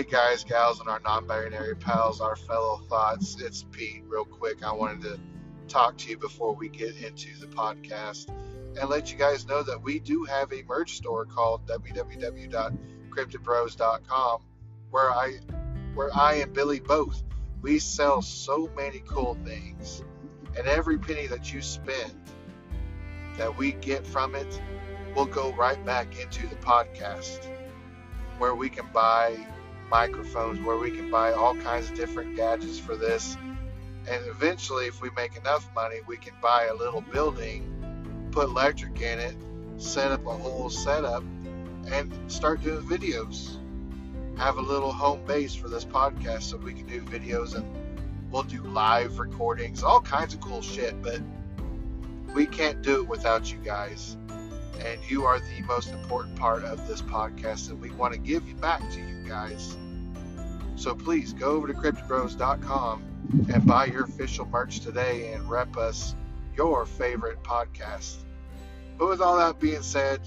Hey guys, gals, and our non-binary pals, our fellow thoughts. It's Pete. Real quick, I wanted to talk to you before we get into the podcast and let you guys know that we do have a merch store called www.cryptidbros.com where I where I and Billy both we sell so many cool things and every penny that you spend that we get from it will go right back into the podcast where we can buy microphones, where we can buy all kinds of different gadgets for this. And eventually, if we make enough money, we can buy a little building, put electric in it, set up a whole setup, and start doing videos. Have a little home base for this podcast so we can do videos and we'll do live recordings, all kinds of cool shit. But we can't do it without you guys. And you are the most important part of this podcast, and we want to give you back to you guys. So please go over to cryptidbros.com and buy your official merch today and rep us your favorite podcast. But with all that being said,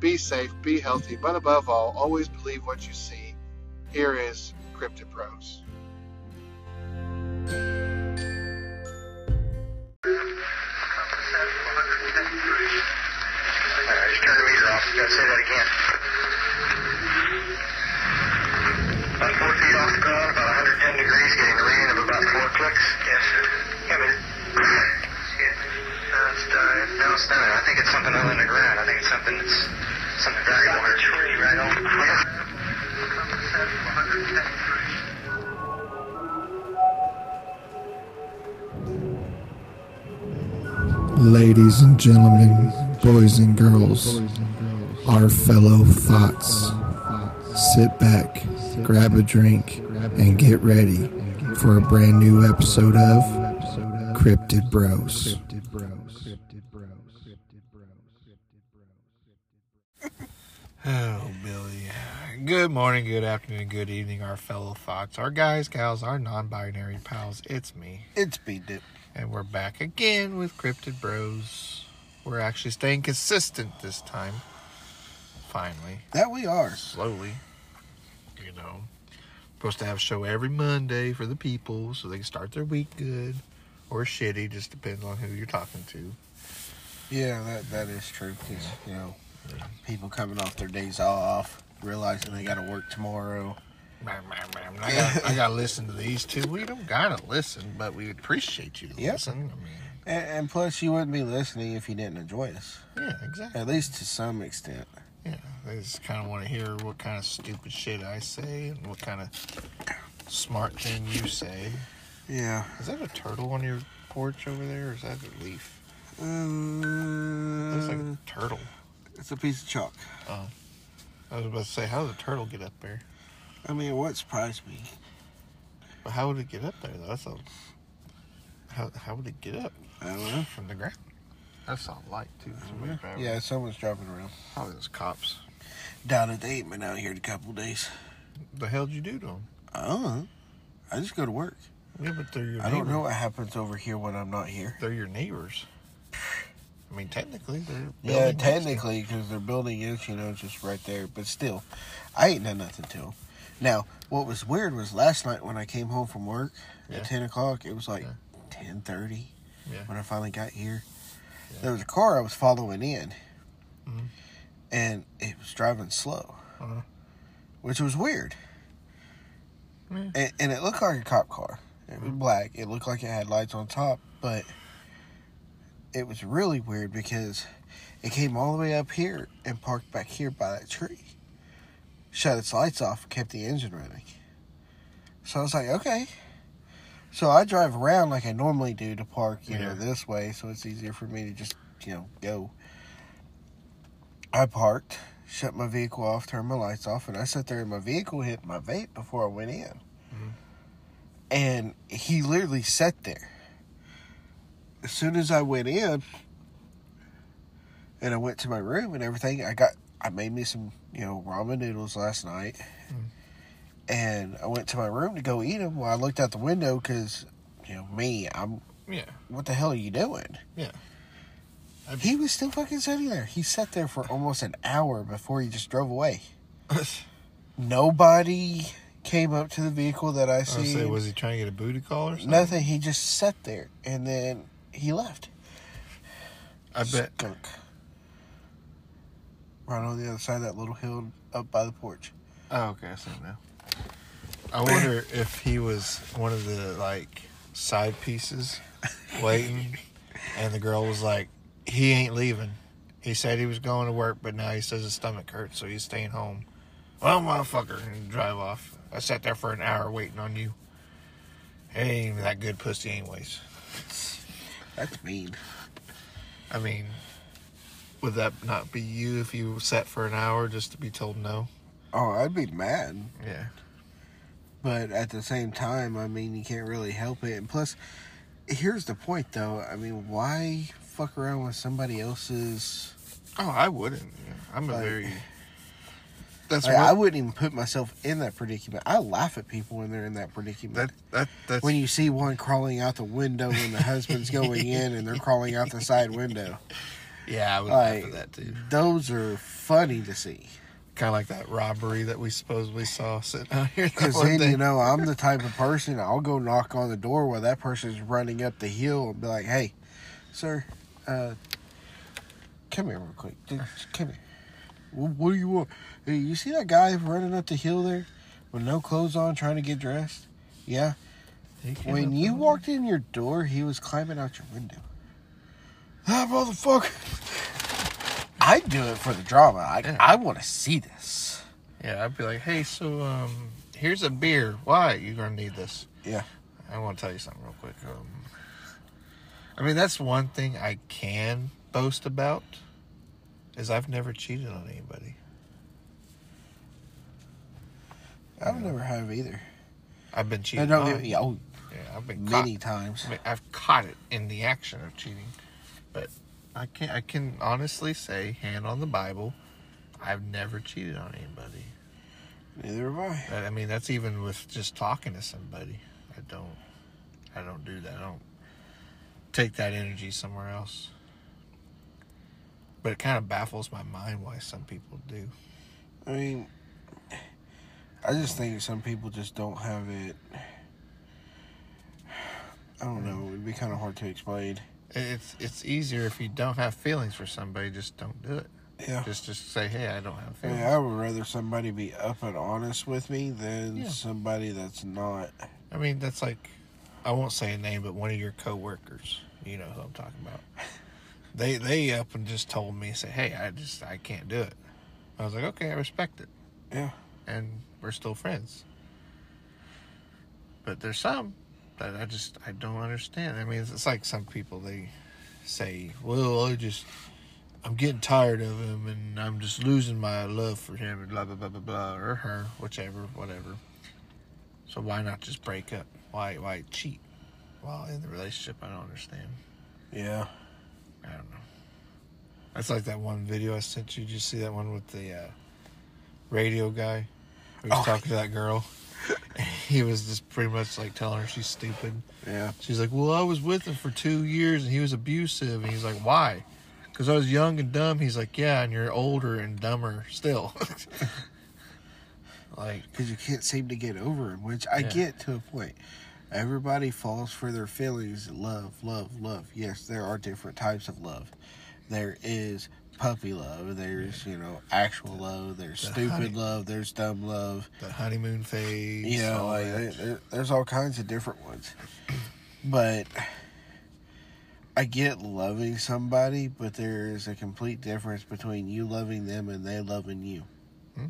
be safe, be healthy, but above all, always believe what you see. Here is Cryptid Bros. Alright, just turn the meter off. Gotta say that again. About four clicks. Yes, sir. Come in. No, it's dying. No, it's not. I think it's something other the ground. I think it's something that's something valuable. A tree right on. Yeah. Ladies and gentlemen, boys and girls, our fellow thoughts, sit back, grab a drink, and get ready for a brand new episode of Cryptid Bros. Oh, Billy. Good morning, good afternoon, good evening, our fellow thoughts, our guys, gals, our non binary pals. It's me. It's beat it. And we're back again with Cryptid Bros. We're actually staying consistent this time. Finally. That we are. Slowly. You know. Supposed to have a show every Monday for the people so they can start their week good or shitty, just depends on who you're talking to. Yeah, that that is true. 'cause, you know, people coming off their days off, realizing they got to work tomorrow. I got I gotta listen to these two. We don't gotta listen, but we appreciate you to Yep. listen. I mean, And, and plus, you wouldn't be listening if you didn't enjoy us, yeah, exactly. at least to some extent. Yeah, they just kind of want to hear what kind of stupid shit I say and what kind of smart thing you say. Yeah. Is that a turtle on your porch over there, or is that a leaf? Um, Looks like a turtle. it's a piece of chalk. Oh. I was about to say, how did the turtle get up there? I mean, what surprised me? But how would it get up there? though? That's a how how would it get up I don't know. from the ground? That's all light too. Somebody probably- Yeah, someone's driving around. probably those cops. Down at the ain't been out here in a couple days. The hell'd you do to them? I don't know. I just go to work. Yeah, but they're your. I don't know what happens over here when I'm not here. They're your neighbors. I mean, technically, they're Yeah, technically, because their building is, you know, just right there. But still, I ain't done nothing to them. Now, what was weird was last night when I came home from work Yeah. at ten o'clock. It was like Yeah. ten thirty Yeah. when I finally got here. There was a car I was following in, Mhm. and it was driving slow, Uh-huh. which was weird. Yeah. And, and it looked like a cop car. It was black. It looked like it had lights on top, but it was really weird because it came all the way up here and parked back here by that tree. Shut its lights off kept the engine running. So I was like, okay. So I drive around like I normally do to park, you Yeah. know, this way, so it's easier for me to just, you know, go. I parked, shut my vehicle off, turned my lights off, and I sat there in my vehicle, hit my vape before I went in. Mm-hmm. And he literally sat there. As soon as I went in, and I went to my room and everything, I got I made me some you know ramen noodles last night, mm. And I went to my room to go eat them. Well, I looked out the window because you know me, I'm Yeah. what the hell are you doing? Yeah. He was still fucking sitting there. He sat there for almost an hour before he just drove away. Nobody came up to the vehicle that I see. say, was he trying to get a booty call or something? Nothing. He just sat there and then he left. I bet. Skunk. Right on the other side of that little hill up by the porch. Oh, okay, I see him now. I wonder if he was one of the like side pieces waiting, and the girl was like, "He ain't leaving." He said he was going to work, but now he says his stomach hurts, so he's staying home. Well, motherfucker, and drive off. I sat there for an hour waiting on you. It ain't even that good pussy, anyways. That's mean. I mean, would that not be you if you sat for an hour just to be told no? Oh, I'd be mad. Yeah. But at the same time, I mean, you can't really help it. And plus, here's the point, though. I mean, why fuck around with somebody else's? Oh, I wouldn't. Yeah. I'm a Like- very. That's Like, I wouldn't even put myself in that predicament. I laugh at people when they're in that predicament. that that that's when you see one crawling out the window when the husband's going in and they're crawling out the side window. yeah, I would like- laugh at that too. Those are funny to see. Kind of like that robbery that we supposedly saw sitting out here. Because then, day. you know, I'm the type of person, I'll go knock on the door while that person's running up the hill and be like, hey, sir, uh, come here real quick. Come here. What, what do you want? Hey, you see that guy running up the hill there with no clothes on trying to get dressed? Yeah. When you on- walked in your door, he was climbing out your window. That motherfucker. I do it for the drama. I, Yeah. I want to see this. yeah, I'd be like, hey, so um, here's a beer. Why you gonna need this? Yeah. I want to tell you something real quick. Um, I mean, that's one thing I can boast about is I've never cheated on anybody. I've never have either. I've been No, cheated don't on. me. Oh, Yeah, I've been caught many times. I mean, I've caught it in the action of cheating, but I can I can honestly say, hand on the Bible, I've never cheated on anybody. Neither have I. I mean, that's even with just talking to somebody. I don't, I don't do that. I don't take that energy somewhere else. But it kind of baffles my mind why some people do. I mean, I just think some people just don't have it. I don't know. It'd be kind of hard to explain. It's it's easier if you don't have feelings for somebody. Just don't do it. Yeah. Just just say, hey, I don't have feelings. I would rather somebody be up and honest with me than Yeah. somebody that's not. I mean, that's like, I won't say a name, but one of your coworkers. You know who I'm talking about. They they up and just told me, say, hey, I just I can't do it. I was like, okay, I respect it. Yeah. and we're still friends. But there's some that I just I don't understand. I mean, it's, it's like some people they say, "Well, I just I'm getting tired of him, and I'm just losing my love for him, and blah blah blah blah blah, or her, whichever, whatever." So why not just break up? Why why cheat while in the relationship? I don't understand. Yeah. I don't know. That's like that one video I sent you. Did you see that one with the uh, radio guy who was Oh. talking to that girl? he was just pretty much like telling her she's stupid. Yeah. She's like, "Well, I was with him for two years and he was abusive." And he's like, "Why?" Because I was young and dumb. He's like, "Yeah, and you're older and dumber still." like, Because you can't seem to get over him, which I Yeah. get to a point. Everybody falls for their feelings. Love, love, love. Yes, there are different types of love. There is puppy love. There's, you know, actual love. There's The stupid honey- love. There's dumb love. the honeymoon phase. You know, like there, there- there's all kinds of different ones. But I get loving somebody, but there is a complete difference between you loving them and they loving you. Hmm?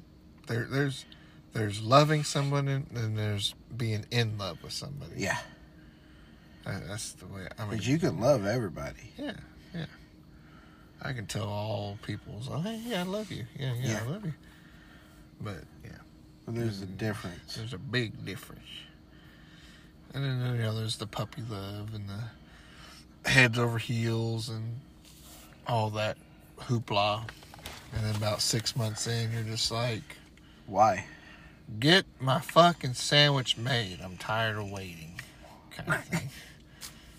there, there's there's loving someone and then there's being in love with somebody. Yeah, that's the way. I mean, but you can love everybody. Yeah, yeah. I can tell all people's, oh, hey, yeah, I love you. Yeah, yeah, I love you. But yeah, But there's a difference. there's a big difference. And then you know, there's the puppy love and the heads over heels and all that hoopla. And then about six months in, you're just like, Why? get my fucking sandwich made. I'm tired of waiting, kind of thing.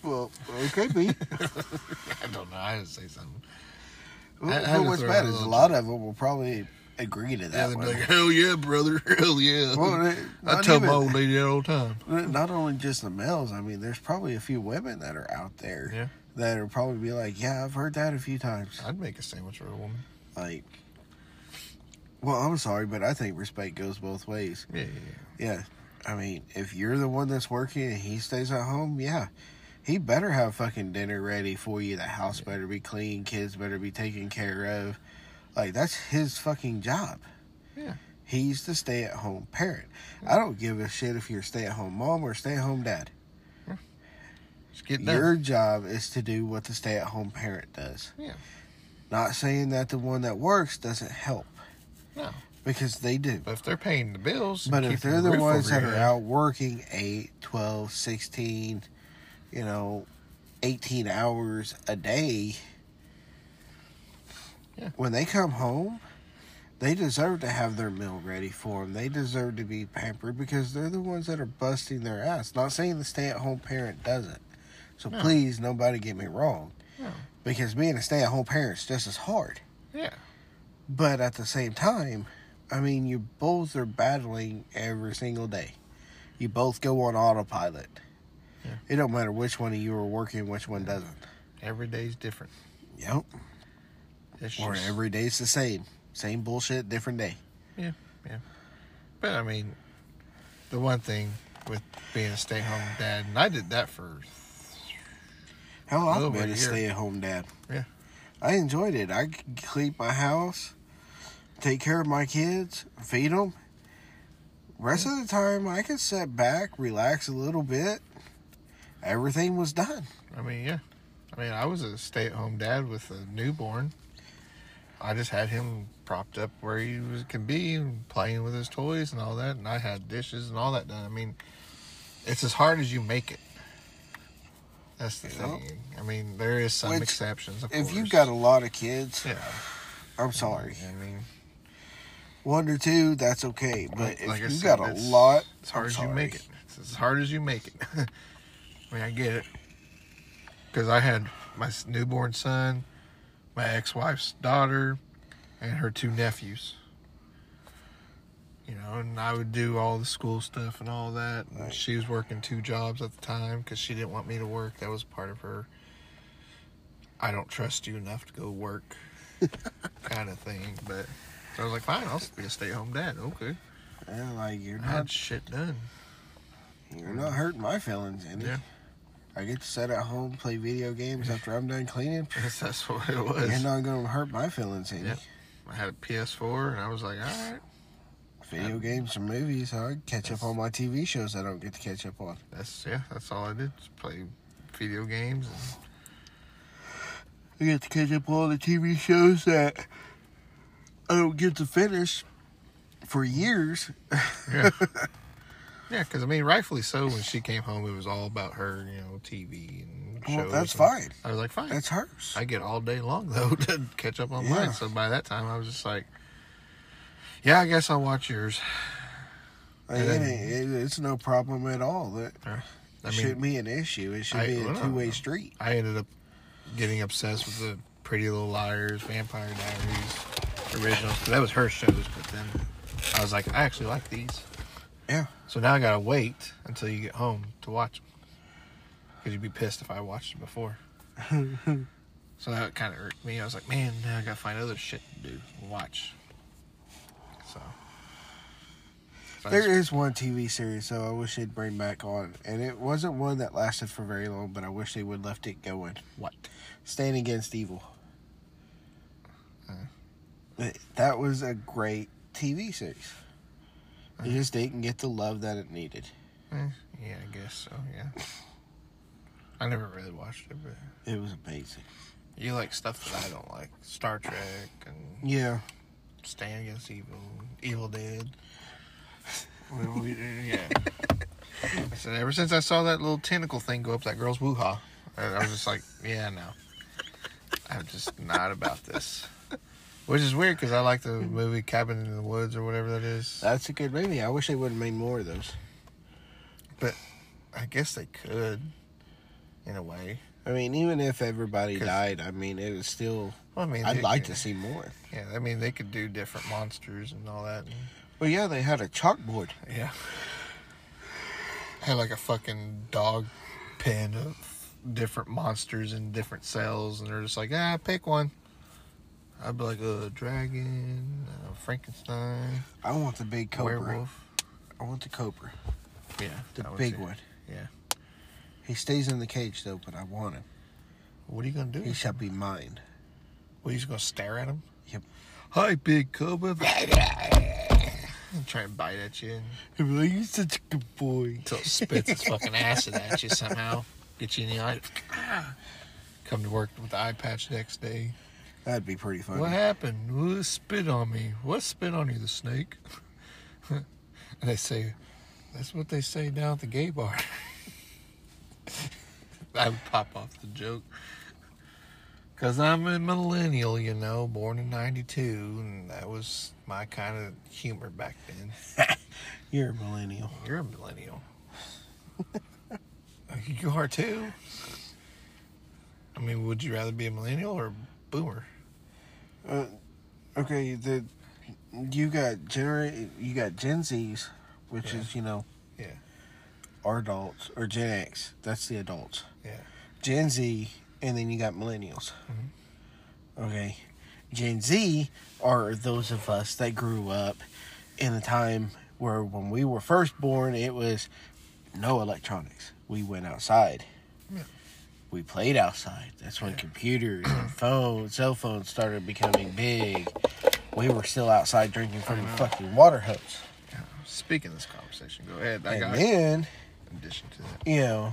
Well, it could be. I don't know. I had to say something. Well, I had to what's throw bad a is a lot of them will probably agree to that one. like, hell yeah, brother, hell yeah. Well, it- I tell even- my old lady that all the time. Not only just the males. I mean, there's probably a few women that are out there Yeah. that will probably be like, "Yeah, I've heard that a few times." I'd make a sandwich for a woman. Like, well, I'm sorry, but I think respect goes both ways. Yeah, yeah, yeah. Yeah, I mean, if you're the one that's working and he stays at home, yeah, he better have fucking dinner ready for you. The house better be clean. Kids better be taken care of. Like that's his fucking job. Yeah. He's the stay-at-home parent. I don't give a shit if you're a stay-at-home mom or stay-at-home dad. Just get done. Your job is to do what the stay-at-home parent does. Yeah. Not saying that the one that works doesn't help. No. Because they do. But if they're paying the bills, But if they're the roof ones that are head- out working 8, 12, 16, you know, 18 hours a day, Yeah. when they come home, they deserve to have their meal ready for them. They deserve to be pampered because they're the ones that are busting their ass. Not saying the stay at home parent doesn't. So No. please, nobody get me wrong. No. Because being a stay at home parent is just as hard. Yeah. But at the same time, I mean, you both are battling every single day. You both go on autopilot. Yeah. It don't matter which one of you are working, which one doesn't. Every day's different. Yep. It's Or just- every day's the same. Same bullshit, different day. Yeah, yeah. But I mean, the one thing with being a stay-home dad, and I did that for Hell, I've been a stay at home dad. Yeah. I enjoyed it. I could clean my house, take care of my kids, feed them. Rest of the time, I could sit back, relax a little bit. Everything was done. I mean, yeah. I mean, I was a stay-at-home dad with a newborn. I just had him propped up where he was, can be, and playing with his toys and all that, and I had dishes and all that done. I mean, it's as hard as you make it. That's the thing. I mean, there is some Which, exceptions. If you've got a lot of kids, yeah, I'm sorry. I mean, One or two, that's okay. But Like- if you've got a lot, as hard I'm as you make it. It's as hard as you make it. I mean, I get it. Because I had my newborn son, my ex-wife's daughter, and her two nephews. You know, and I would do all the school stuff and all that. And Right. She was working two jobs at the time because she didn't want me to work. That was part of her. I don't trust you enough to go work, kind of thing. But so I was like, fine, I'll be a stay-at-home dad. Okay, Yeah, like you're I had not, shit done. you're not hurting my feelings any. Yeah. I get to sit at home, play video games after I'm done cleaning. That's, that's what it was. You're not gonna hurt my feelings any. Yeah. I had a PS4, and I was like, all right, Video games or movies, I catch up on my TV shows I don't get to catch up on. that's yeah, that's all I did. Just play video games. And, I get to catch up on all the TV shows that I don't get to finish for years. yeah, yeah, because I mean, rightfully so. When she came home, it was all about her, you know, TV and shows. Well, that's and fine. I was like, fine. That's hers. I get all day long though to catch up on Yeah. mine. So by that time, I was just like, yeah, I guess I'll watch yours. Like, it ain't- it- it's no problem at all. That I shouldn't be an issue. It should I- be a well, two way street. I ended up getting obsessed with the Pretty Little Liars, Vampire Diaries, originals. that was her shows, but then I was like, I actually like these. Yeah. So now I gotta wait until you get home to watch them. Because you'd be pissed if I watched them before. so that kind of irked me. I was like, man, now I gotta find other shit to do, watch. So. so There is one TV series though I wish they'd bring back on, and it wasn't one that lasted for very long, but I wish they would left it going. what? Stand Against Evil. Uh. That was a great TV series. It just didn't get the love that it needed. Eh, yeah, I guess so. Yeah. I never really watched it, but It was amazing. you like stuff that I don't like, Star Trek and Yeah. Stand Against Evil, Evil Dead. Well, we- yeah. I said ever since I saw that little tentacle thing go up that girl's woo ha, I was just like, yeah, no, I'm just not about this. Which is weird because I like the movie Cabin in the Woods or whatever that is. That's a good movie. I wish they would have made more of those. But I guess they could, in a way. I mean, even if everybody 'Cause- died, I mean, it was still. Well, I mean, I'd they like could- to see more. Yeah, I mean, they could do different monsters and all that. But yeah, they had a chalkboard. Yeah. Had like a fucking dog pen of different monsters in different cells, and they're just like, ah, pick one. I'd be like, a dragon, uh, Frankenstein, I want the big cobra. werewolf. I want the cobra, Yeah, the big one. Yeah. He stays in the cage though, but I want him. What are you gonna do? He shall be mine. What, you just gonna stare at him? Yep. Hi, big cobra. and try and bite at you He'll be like, "You're such a good boy." until it spits its fucking acid at you somehow. Get you in the eye. Come to work with the eye patch next day. That'd be pretty funny. What happened? Who spit on me? What spit on you? The snake? and they say, that's what they say down at the gay bar. I would pop off the joke. Because I'm a millennial, you know, born in 92, and that was my kind of humor back then. You're a millennial. You're a millennial. you are too. I mean, would you rather be a millennial or a boomer? Uh, okay, the you got genera- you got Gen Zs, which Yeah. is you know, Yeah. our adults or Gen X. That's the adults. Yeah. Gen Z, and then you got millennials. Mm-hmm. Okay, Gen Z are those of us that grew up in the time where when we were first born, it was no electronics. We went outside. Yeah. We played outside. That's when computers and phones, cell phones started becoming big. We were still outside drinking from the fucking water hose. Speaking of this conversation, go ahead. I And got then, in addition to that. you know,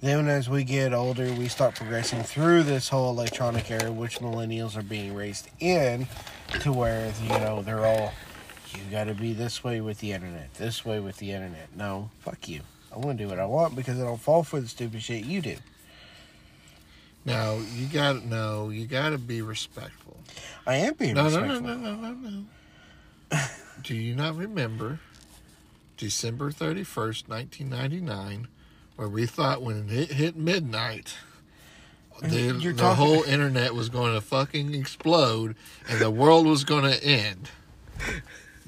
then as we get older, we start progressing through this whole electronic era, which millennials are being raised in, to where you know they're all, you got to be this way with the internet, this way with the internet. No, fuck you. I want to do what I want because I don't fall for the stupid shit you do. Now you got to know you got to be respectful. I am being No, no, respectful. no, no, no, no, no. Do you not remember December thirty first, nineteen ninety nine, where we thought when it hit midnight, mm-hmm. the, You're the talking- whole internet was going to fucking explode and the world was going to end?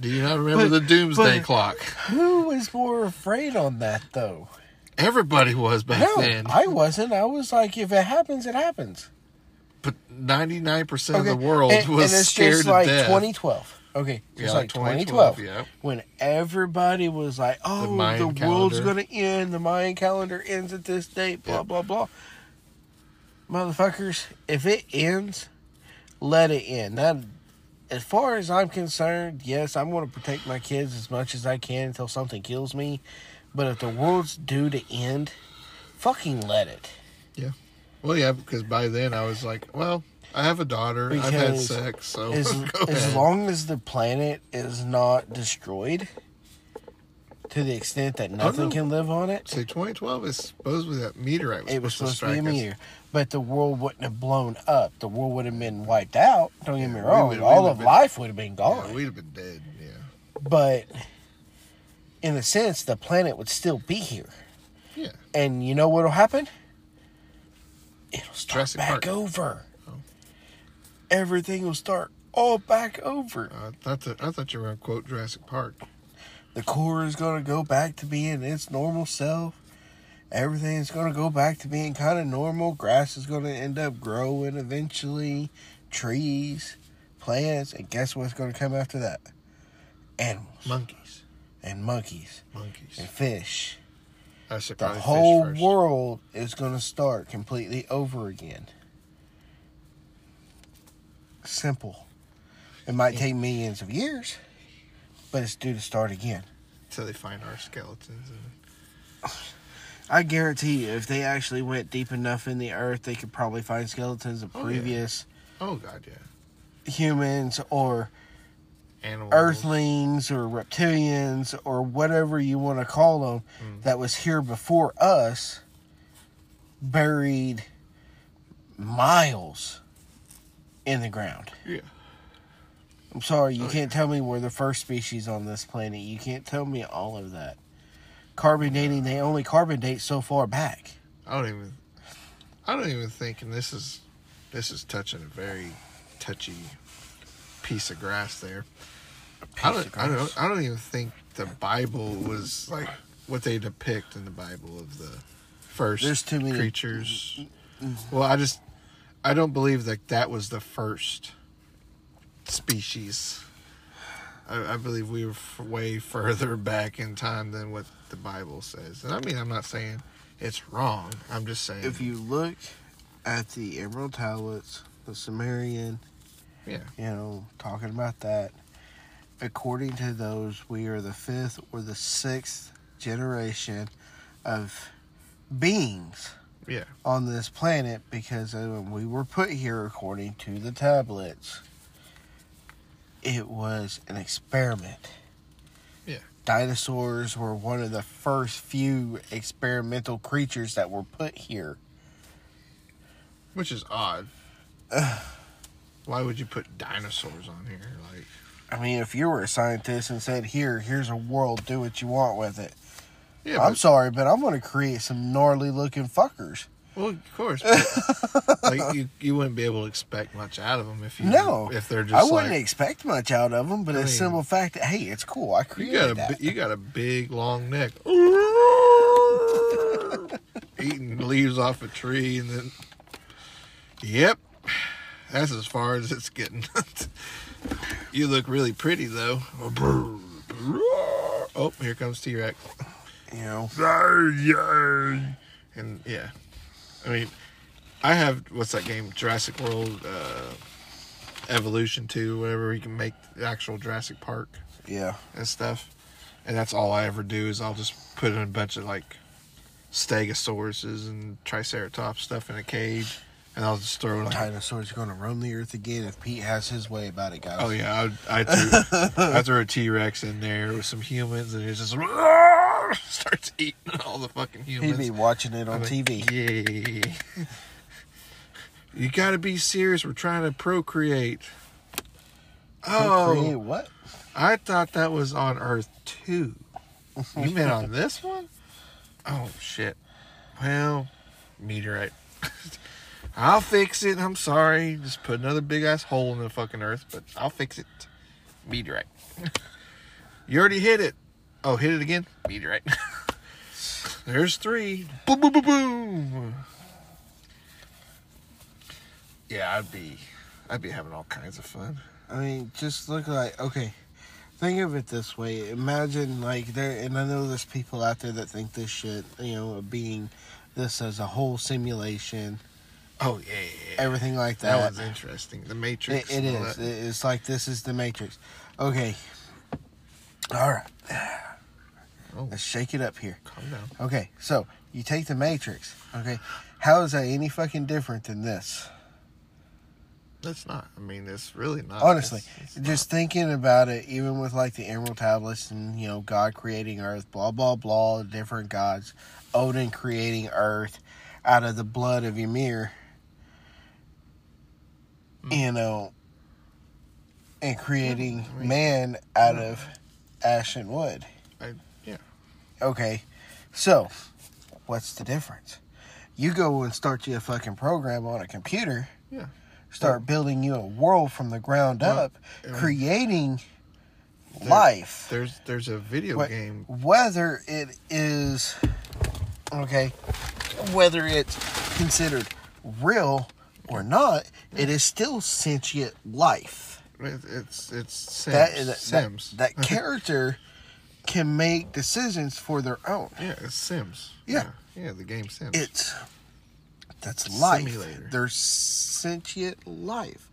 Do you not remember But- the doomsday clock? Who was more afraid on that though? Everybody was back No, then. I wasn't. I was like, if it happens, it happens. but ninety nine percent of the world and, was and it's scared just to like death. 2012. Okay, Yeah, just like like 2012, 2012, yeah. when everybody was like, "Oh, the, Mayan world's gonna end. The Mayan calendar ends at this date." Blah blah blah. Motherfuckers, if it ends, let it end. Now, as far as I'm concerned, yes, I'm going to protect my kids as much as I can until something kills me. But if the world's due to end, fucking let it. Yeah. Well, yeah, because by then I was like, well, I have a daughter. I've had sex, so as, as long as the planet is not destroyed to the extent that oh, nothing can live on it, Say 2012 is supposedly that meteorite was it was supposed, supposed to be a meteor. But the world wouldn't have blown up. The world would have been wiped out. Don't get me wrong. All of been- life would have been Yeah, gone. we'd have been dead. Yeah. but in a sense, the planet would still be here. Yeah. And you know what'll happen? It'll start Jurassic back Park. over. Oh. Everything will start all back over. I thought that, I thought you were going to quote Jurassic Park. The core is going to go back to being its normal self. Everything is going to go back to being kind of normal. Grass is going to end up growing eventually. Trees, plants, and guess what's going to come after that? Animals Monkeys. And monkeys Monkeys. and fish. The whole fish world is going to start completely over again. Simple. It might take millions of years, but it's due to start again. Until they find our skeletons. And, I guarantee you, if they actually went deep enough in the earth, they could probably find skeletons of Oh, yeah. previous oh, God, yeah. humans or Animals. earthlings or reptilians or whatever you want to call them Mm. that was here before us, buried miles in the ground. Yeah. I'm sorry, you Oh, can't tell me we're the first species on this planet. You can't tell me all of that. Carbon dating, they only carbon date so far back. I don't even. I don't even think, and this is this is touching a very touchy piece of grass there. I don't, I don't, I don't even think the Bible was like what they depict in the Bible of the first There's too many- creatures. Mm-hmm. Well, I just, I don't believe that that was the first species. I, I believe we were f- way further back in time than what the Bible says. And I mean, I'm not saying it's wrong. I'm just saying. If you look at the Emerald Tablets, the Sumerian, yeah, you know, talking about that, according to those, we are the fifth or the sixth generation of beings yeah, on this planet because when we were put here, according to the tablets, it was an experiment. Yeah. Dinosaurs were one of the first few experimental creatures that were put here. which is odd. Why would you put dinosaurs on here? Like, I mean, if you were a scientist and said, "Here, here's a world, do what you want with it," yeah, I'm but- sorry, but I'm going to create some gnarly looking fuckers. Well, of course. but, like you, you wouldn't be able to expect much out of them if you No, if they're just. I wouldn't like expect much out of them, but I a mean, simple fact that hey, it's cool. I you created got a that. you got a big long neck, eating leaves off a tree, and then yep, that's as far as it's getting. you look really pretty though. Oh, here comes T Rex. you know, And yeah, I mean, I have what's that game? Jurassic World uh, Evolution Two, whatever. You can make the actual Jurassic Park yeah. and stuff, and that's all I ever do is I'll just put in a bunch of like Stegosauruses and Triceratops stuff in a cage, and I'll just throw like. Dinosaurs going to roam the earth again if Pete has his way about it, guys. Oh yeah, I, I threw I threw a T Rex in there with some humans, and it just starts eating all the fucking humans. He'd be watching it on I'm like, TV. Yeah. you got to be serious. We're trying to procreate. Oh, what? I thought that was on Earth too. You meant on this one? Oh shit. Well, meteorite. I'll fix it. I'm sorry. Just put another big ass hole in the fucking Earth, but I'll fix it. Meteorite. you already hit it. Oh, hit it again? Meteorite. There's three. Boom, boom, boom, boom. Yeah, I'd be, I'd be having all kinds of fun. I mean, just look like okay. Think of it this way. Imagine like there, and I know there's people out there that think this shit, you know, being this as a whole simulation, Oh yeah, yeah, yeah. everything like That that. one's interesting. The Matrix. it all is. that. It's like this is the Matrix. Okay. All right. Oh. Let's shake it up here. Calm down. Okay, so you take the Matrix. Okay, how is that any fucking different than this? That's not. I mean, it's really not. Honestly, It's- it's just thinking about it, even with like the Emerald Tablets and you know God creating Earth, blah blah blah, different gods, Odin creating Earth out of the blood of Ymir, Mm-hmm. you know, and creating I mean- man out of ash and wood. I- yeah. Okay, so what's the difference? You go and start you a fucking program on a computer. Yeah. Start building you a world from the ground Well, up, I mean, creating there- life. There's there's a video game. Whether it is okay, whether it's considered real or not, it is still sentient life. It's it's Sims. That, that, Sims. that, that character can make decisions for their own. yeah, it's Sims. Yeah. yeah. Yeah, the game Sims. It's that's life. Simulator. There's sentient life.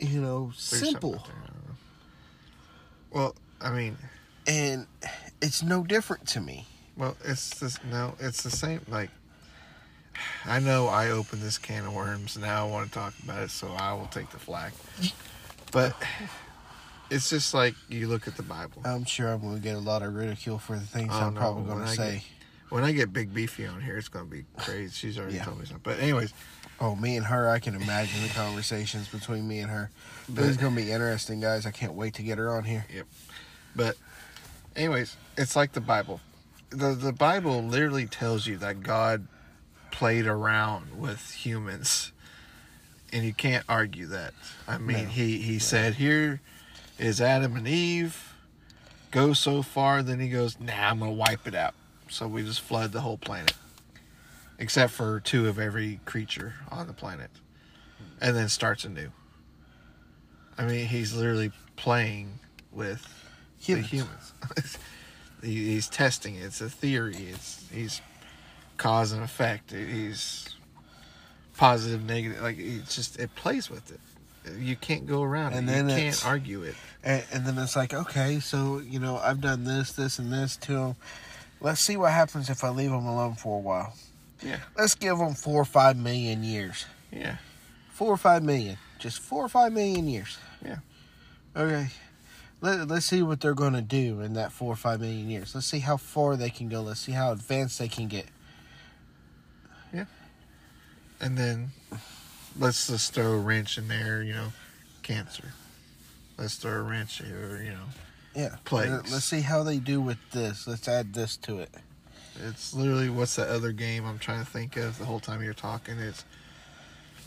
You know, There's simple. I know. Well, I mean, And it's no different to me. well, it's just no, it's the same. Like, I know I opened this can of worms. Now I want to talk about it, so I will take the flag. But it's just like you look at the Bible. I'm sure I'm going to get a lot of ridicule for the things Oh, I'm probably going to say. When I get Big Beefy on here, it's gonna be crazy. She's already Yeah. told me something. But anyways, Oh, me and her, I can imagine the conversations between me and her. But- This is going to be interesting, guys. I can't wait to get her on here. Yep. But anyways, it's like the Bible. The the Bible literally tells you that God played around with humans, and you can't argue that. I mean, No. he he said here is Adam and Eve. Go so far, then he goes, "Nah, I'm gonna wipe it out." So we just flood the whole planet, except for two of every creature on the planet, and then starts anew. I mean, he's literally playing with Humans. the humans. He- he's testing it. It's a theory. It's he's cause and effect. He's positive, negative. Like it's just it plays with it. You can't go around And it. then you can't argue it. And, and then it's like, okay, so you know, I've done this, this, and this to him. Let's see what happens if I leave him alone for a while. Yeah. Let's give him four or five million years. Yeah. Four or five million. Just four or five million years. Yeah. Okay. Let, let's see what they're going to do in that four or five million years. Let's see how far they can go. Let's see how advanced they can get. And then let's just throw a wrench in there. You know, cancer. Let's throw a wrench here. You know, Yeah. Plagues. Let- Let's see how they do with this. Let's add this to it. It's literally what's that other game I'm trying to think of the whole time you're talking. It's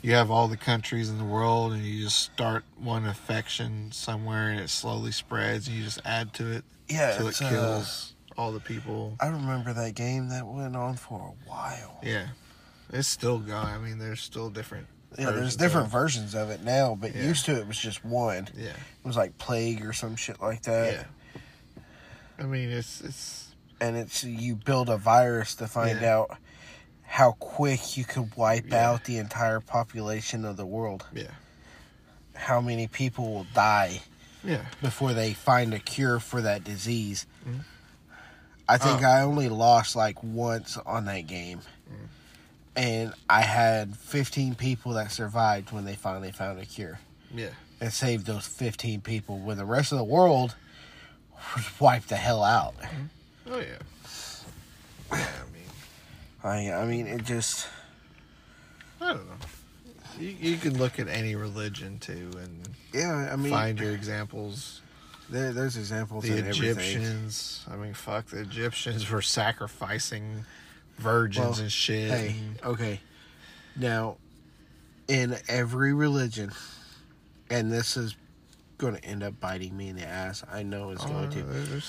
you have all the countries in the world and you just start one infection somewhere and it slowly spreads and you just add to it Yeah. till it uh, kills all the people. I remember that game that went on for a while. Yeah. It's still gone. I mean, there's still different. Yeah, there's different of versions of it now, but Yeah. used to it was just one. Yeah. It was like plague or some shit like that. yeah. I mean, it's it's And it's you build a virus to find Yeah. out how quick you could wipe Yeah. out the entire population of the world. yeah. How many people will die Yeah. before they find a cure for that disease. Mhm. I think Oh. I only lost like once on that game. And I had 15 people that survived when they finally found a cure. Yeah. and saved those 15 people when the rest of the world was wiped the hell out. Mm-hmm. Oh yeah. Yeah. I mean, I I mean it just I don't know. You, you can look at any religion too and yeah, I mean find your examples. there, there's examples The in everything. Egyptians. I mean, fuck, the Egyptians were sacrificing virgins Well, and shit. Hey, okay. Now in every religion and this is going to end up biting me in the ass. I know it's oh, going to. they're, they're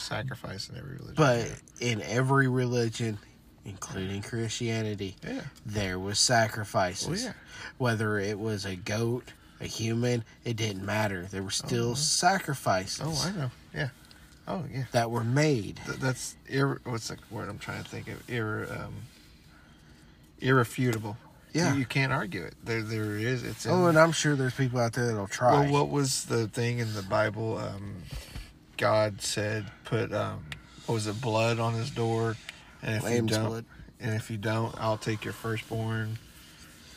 every religion. But in every religion including Christianity, yeah, there was sacrifices. well, yeah, whether it was a goat, a human, it didn't matter. There were still Uh-huh. sacrifices oh, I know, yeah, oh, yeah. that were made. Th- that's ir- what's the word I'm trying to think of? Ir- um, irrefutable. Yeah. you, you can't argue it. There, there is. It's in, Oh, and I'm sure there's people out there that'll try. Well, what was the thing in the Bible? Um, God said, "Put um, what was it, blood on his door, and if Lamb's you don't, blood. and if you don't, I'll take your firstborn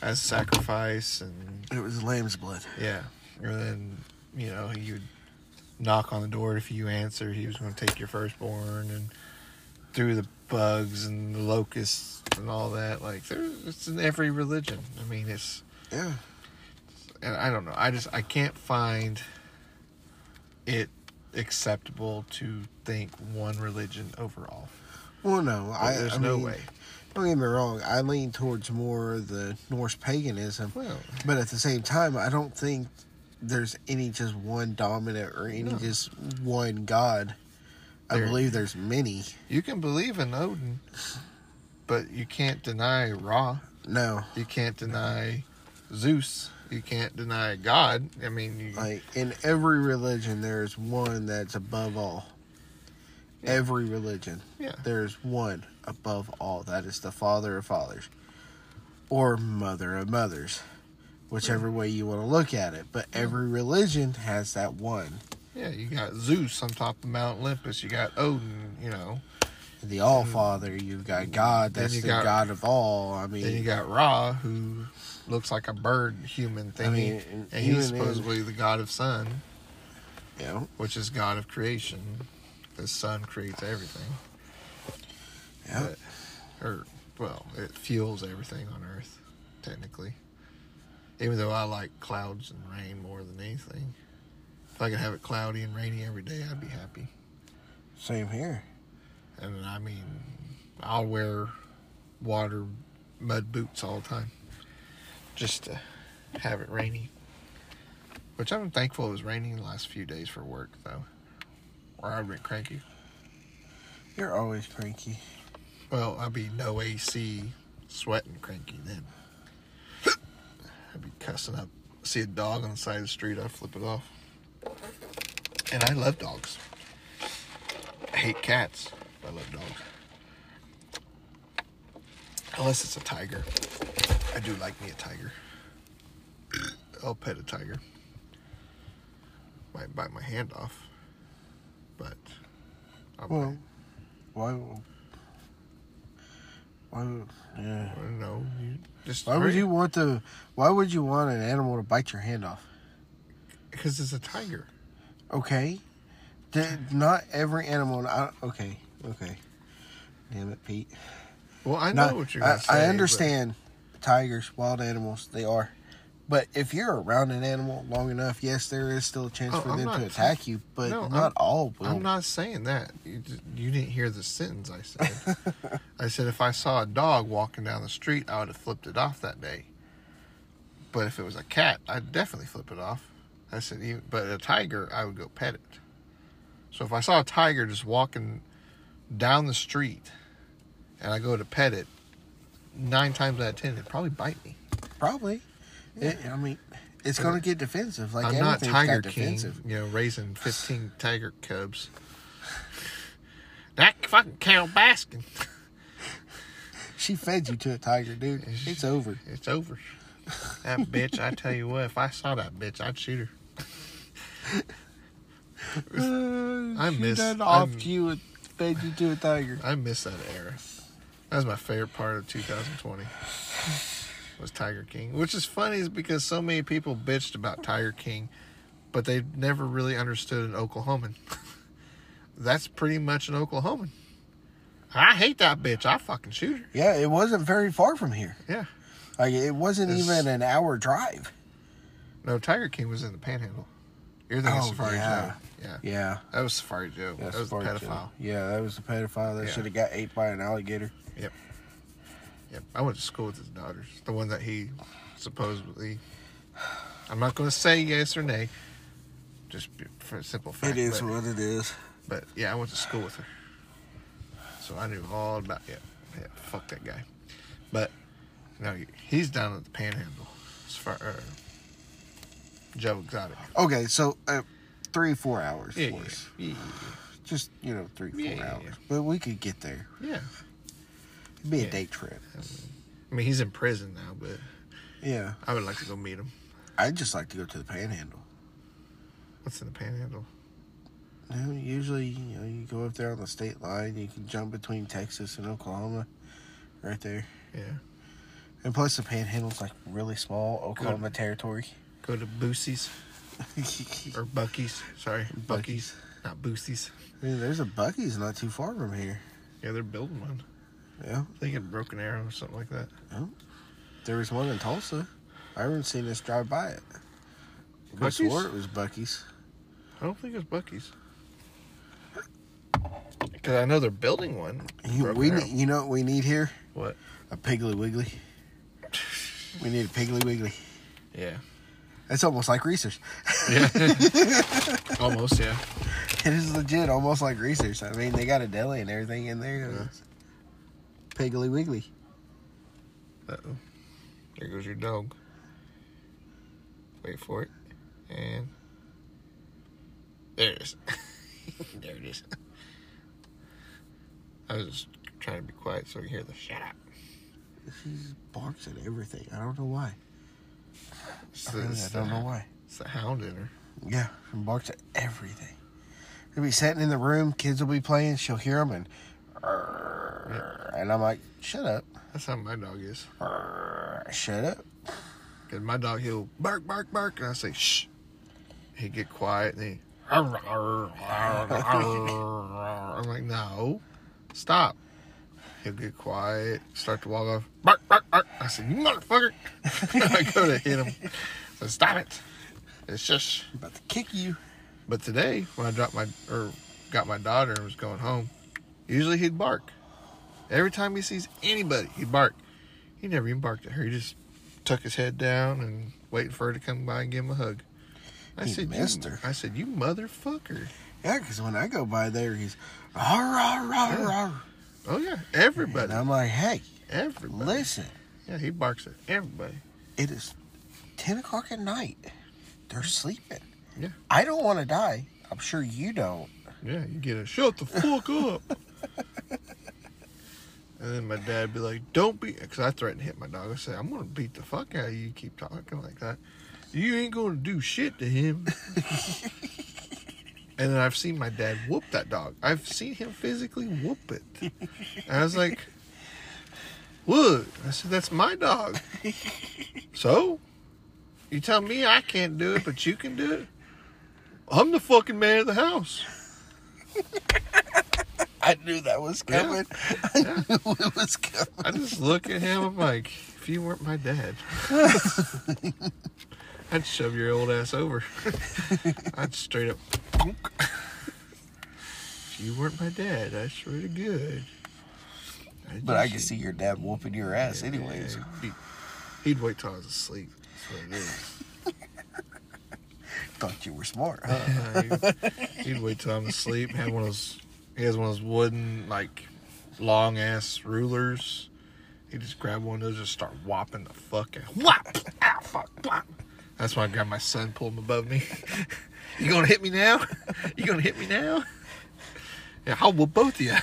as sacrifice." And It was lamb's blood. yeah, and then you know he would knock on the door. If you answer, he was going to take your firstborn, and through the bugs and the locusts and all that. Like there, it's in every religion. I mean, it's Yeah. and I don't know. I just I can't find it acceptable to think one religion overall. Well, no, I, There's I no mean, way. Don't get me wrong. I lean towards more the Norse paganism, Well, but at the same time, I don't think there's any just one dominant or any No. just one god. I There- believe there's many. you can believe in Odin, but you can't deny Ra. No, You can't deny Zeus. You can't deny God. I mean, you, like in every religion, there's one that's above all. Every religion, yeah, there's one above all. That is the Father of fathers, or Mother of mothers, whichever way you want to look at it. But every religion has that one. yeah. You got Zeus on top of Mount Olympus. You got Odin. You know. The All Father, you've got God, that's the got- God of all. I mean, Then you got Ra, who looks like a bird human thing, I mean, and and he's supposedly the god of sun. know, which is God of creation. The sun creates everything. yeah. Or, well, it fuels everything on Earth, technically. Even though I like clouds and rain more than anything. If I could have it cloudy and rainy every day, I'd be happy. Same here. And I mean, I'll wear water mud boots all the time, just to have it rainy. Which I'm thankful it was raining the last few days for work though, or I'd been cranky. You're always cranky. Well, I'd be no AC, sweating cranky then. Cussing up. See a dog on the side of the street, I'd flip it off. And I love dogs. I hate cats. but I love dogs. Unless it's a tiger. I do like me a tiger. I'll pet a tiger. Might bite my hand off. But I'll Well, why? Why? would- Yeah. I don't know. You just Why would you want to? Why would you want an animal to bite your hand off? Because it's a tiger. Okay. Not every animal. I, okay. Okay. Damn it, Pete. Well, I know Not- what you're I, gonna say. I but- understand tigers, wild animals, they are. But if you're around an animal long enough, yes, there is still a chance Oh, for I'm them to attack you, but No, not I'm- all will. I'm not saying that. You, just, you didn't hear the sentence I said. I said if I saw a dog walking down the street, I would have flipped it off that day. But if it was a cat, I'd definitely flip it off. I said, even, but a tiger, I would go pet it. So if I saw a tiger just walking down the street, and I go to pet it, nine times out of ten, it'd probably bite me. Probably. It, I mean, it's going to get defensive. Like I'm not Tiger King, defensive. you know, raising 15 tiger cubs. That fucking Carole Baskin. She fed you to a tiger, dude. It's over. It's over. That bitch, I tell you what, if I saw that bitch, I'd shoot her. I she miss- done I'm- you and fed you to a tiger. I miss that era. That was my favorite part of 2020. Was Tiger King, which is funny, is because so many people bitched about Tiger King, but they never really understood an Oklahoman. That's pretty much an Oklahoman. I hate that bitch. I fucking shoot her. Yeah, it wasn't very far from here. Yeah. Like it wasn't It's- even an hour drive. No, Tiger King was in the Panhandle. You're thinking Oh, Safari yeah. Joe. Yeah, Yeah. that was Safari Joe. Yeah, that was the Safari Joe. pedophile. Yeah, that was the pedophile that Yeah. should have got ate by an alligator. Yep, I went to school with his daughters. The one that he supposedly. I'm not going to say yes or nay. Just for a simple fact. It is but, what it is. but yeah, I went to school with her, so I knew all about. Yeah, yeah. Fuck that guy. But no, he's down at the Panhandle. As far, uh, Joe Exotic. Okay, so uh, three, four hours Yeah, for yeah, us. yeah, Just, you know, three, four Yeah, yeah, hours. yeah. But we could get there. yeah. It'd be a Yeah. day trip. I mean, he's in prison now, but Yeah. I would like to go meet him. I'd just like to go to the panhandle. What's in the Panhandle? You know, usually, you know, you go up there on the state line, you can jump between Texas and Oklahoma right there. Yeah. And plus, the panhandle's like really small Oklahoma territory. Go to Boosie's or Buc-ee's. Sorry, Buc-ee's, not Boosie's. I mean, there's a Buc-ee's not too far from here. Yeah, they're building one. Yeah. I think in Broken Arrow or something like that. There was one in Tulsa. I haven't seen us drive by it. I Buc-ee's? swore it was Buc-ee's. I don't think it's Buc-ee's. Because I know they're building one. You, Broken we, Arrow. you know what we need here? What? A Piggly Wiggly. We need a Piggly Wiggly. Yeah. It's almost like Reasor's. Yeah. Almost, yeah. It is legit, almost like Reasor's. I mean, they got a deli and everything in there. Yeah. Piggly Wiggly. Uh-oh. There goes your dog. Wait for it. And there it is. there it is. I was just trying to be quiet so I can hear the shut up. She barks at everything. I don't know why. I, really, I don't know why. It's the hound in her. Yeah, she barks at everything. She'll be sitting in the room, kids will be playing, she'll hear them, and and I'm like, shut up, That's how my dog is. shut up. Cause my dog, he'll bark, bark, bark, and I say shh. He get quiet and he. I'm like, no, stop. He'll get quiet, start to walk off. Bark, bark, bark. I said, you motherfucker. I go to hit him. I said, stop it. It's just. I'm about to kick you. But today, when I dropped my or got my daughter and was going home, usually he'd bark. Every time he sees anybody, he'd bark. He never even barked at her. He just tuck his head down and waiting for her to come by and give him a hug. I He said, missed her. I said, you motherfucker. Yeah, because when I go by there, he's rah, rah, rah, Yeah. rah. Oh yeah, everybody, And I'm like, hey, everybody. listen, Yeah, he barks at everybody. it is 10 o'clock at night. They're sleeping. Yeah. I don't want to die. I'm sure you don't. Yeah, you get a shut the fuck up. and then my dad be like, "Don't be," because I threatened to hit my dog. I said, "I'm gonna beat the fuck out of you. You keep talking like that. You ain't gonna do shit to him." and then I've seen my dad whoop that dog. I've seen him physically whoop it. And I was like, "What?" I said, "That's my dog." so, you tell me I can't do it, but you can do it. I'm the fucking man of the house. I knew that was coming. Yeah. I knew it was coming. I just look at him. I'm like, if you weren't my dad, I'd shove your old ass over. I'd straight up. if you weren't my dad, I swear to God. I'd But I can see your dad whooping your ass, anyways. He'd, he'd wait till I was asleep. That's what it is. Thought you were smart, huh? Yeah, he'd, he'd wait till I'm asleep. Have one of those. He has one of those wooden, like, long ass rulers. He just grab one of those, and just start whopping the fuck out. Whop! Ow, fuck! Whop! That's why I grab my son, pull him above me. you gonna hit me now? You gonna hit me now? Yeah, I'll whoop both of you.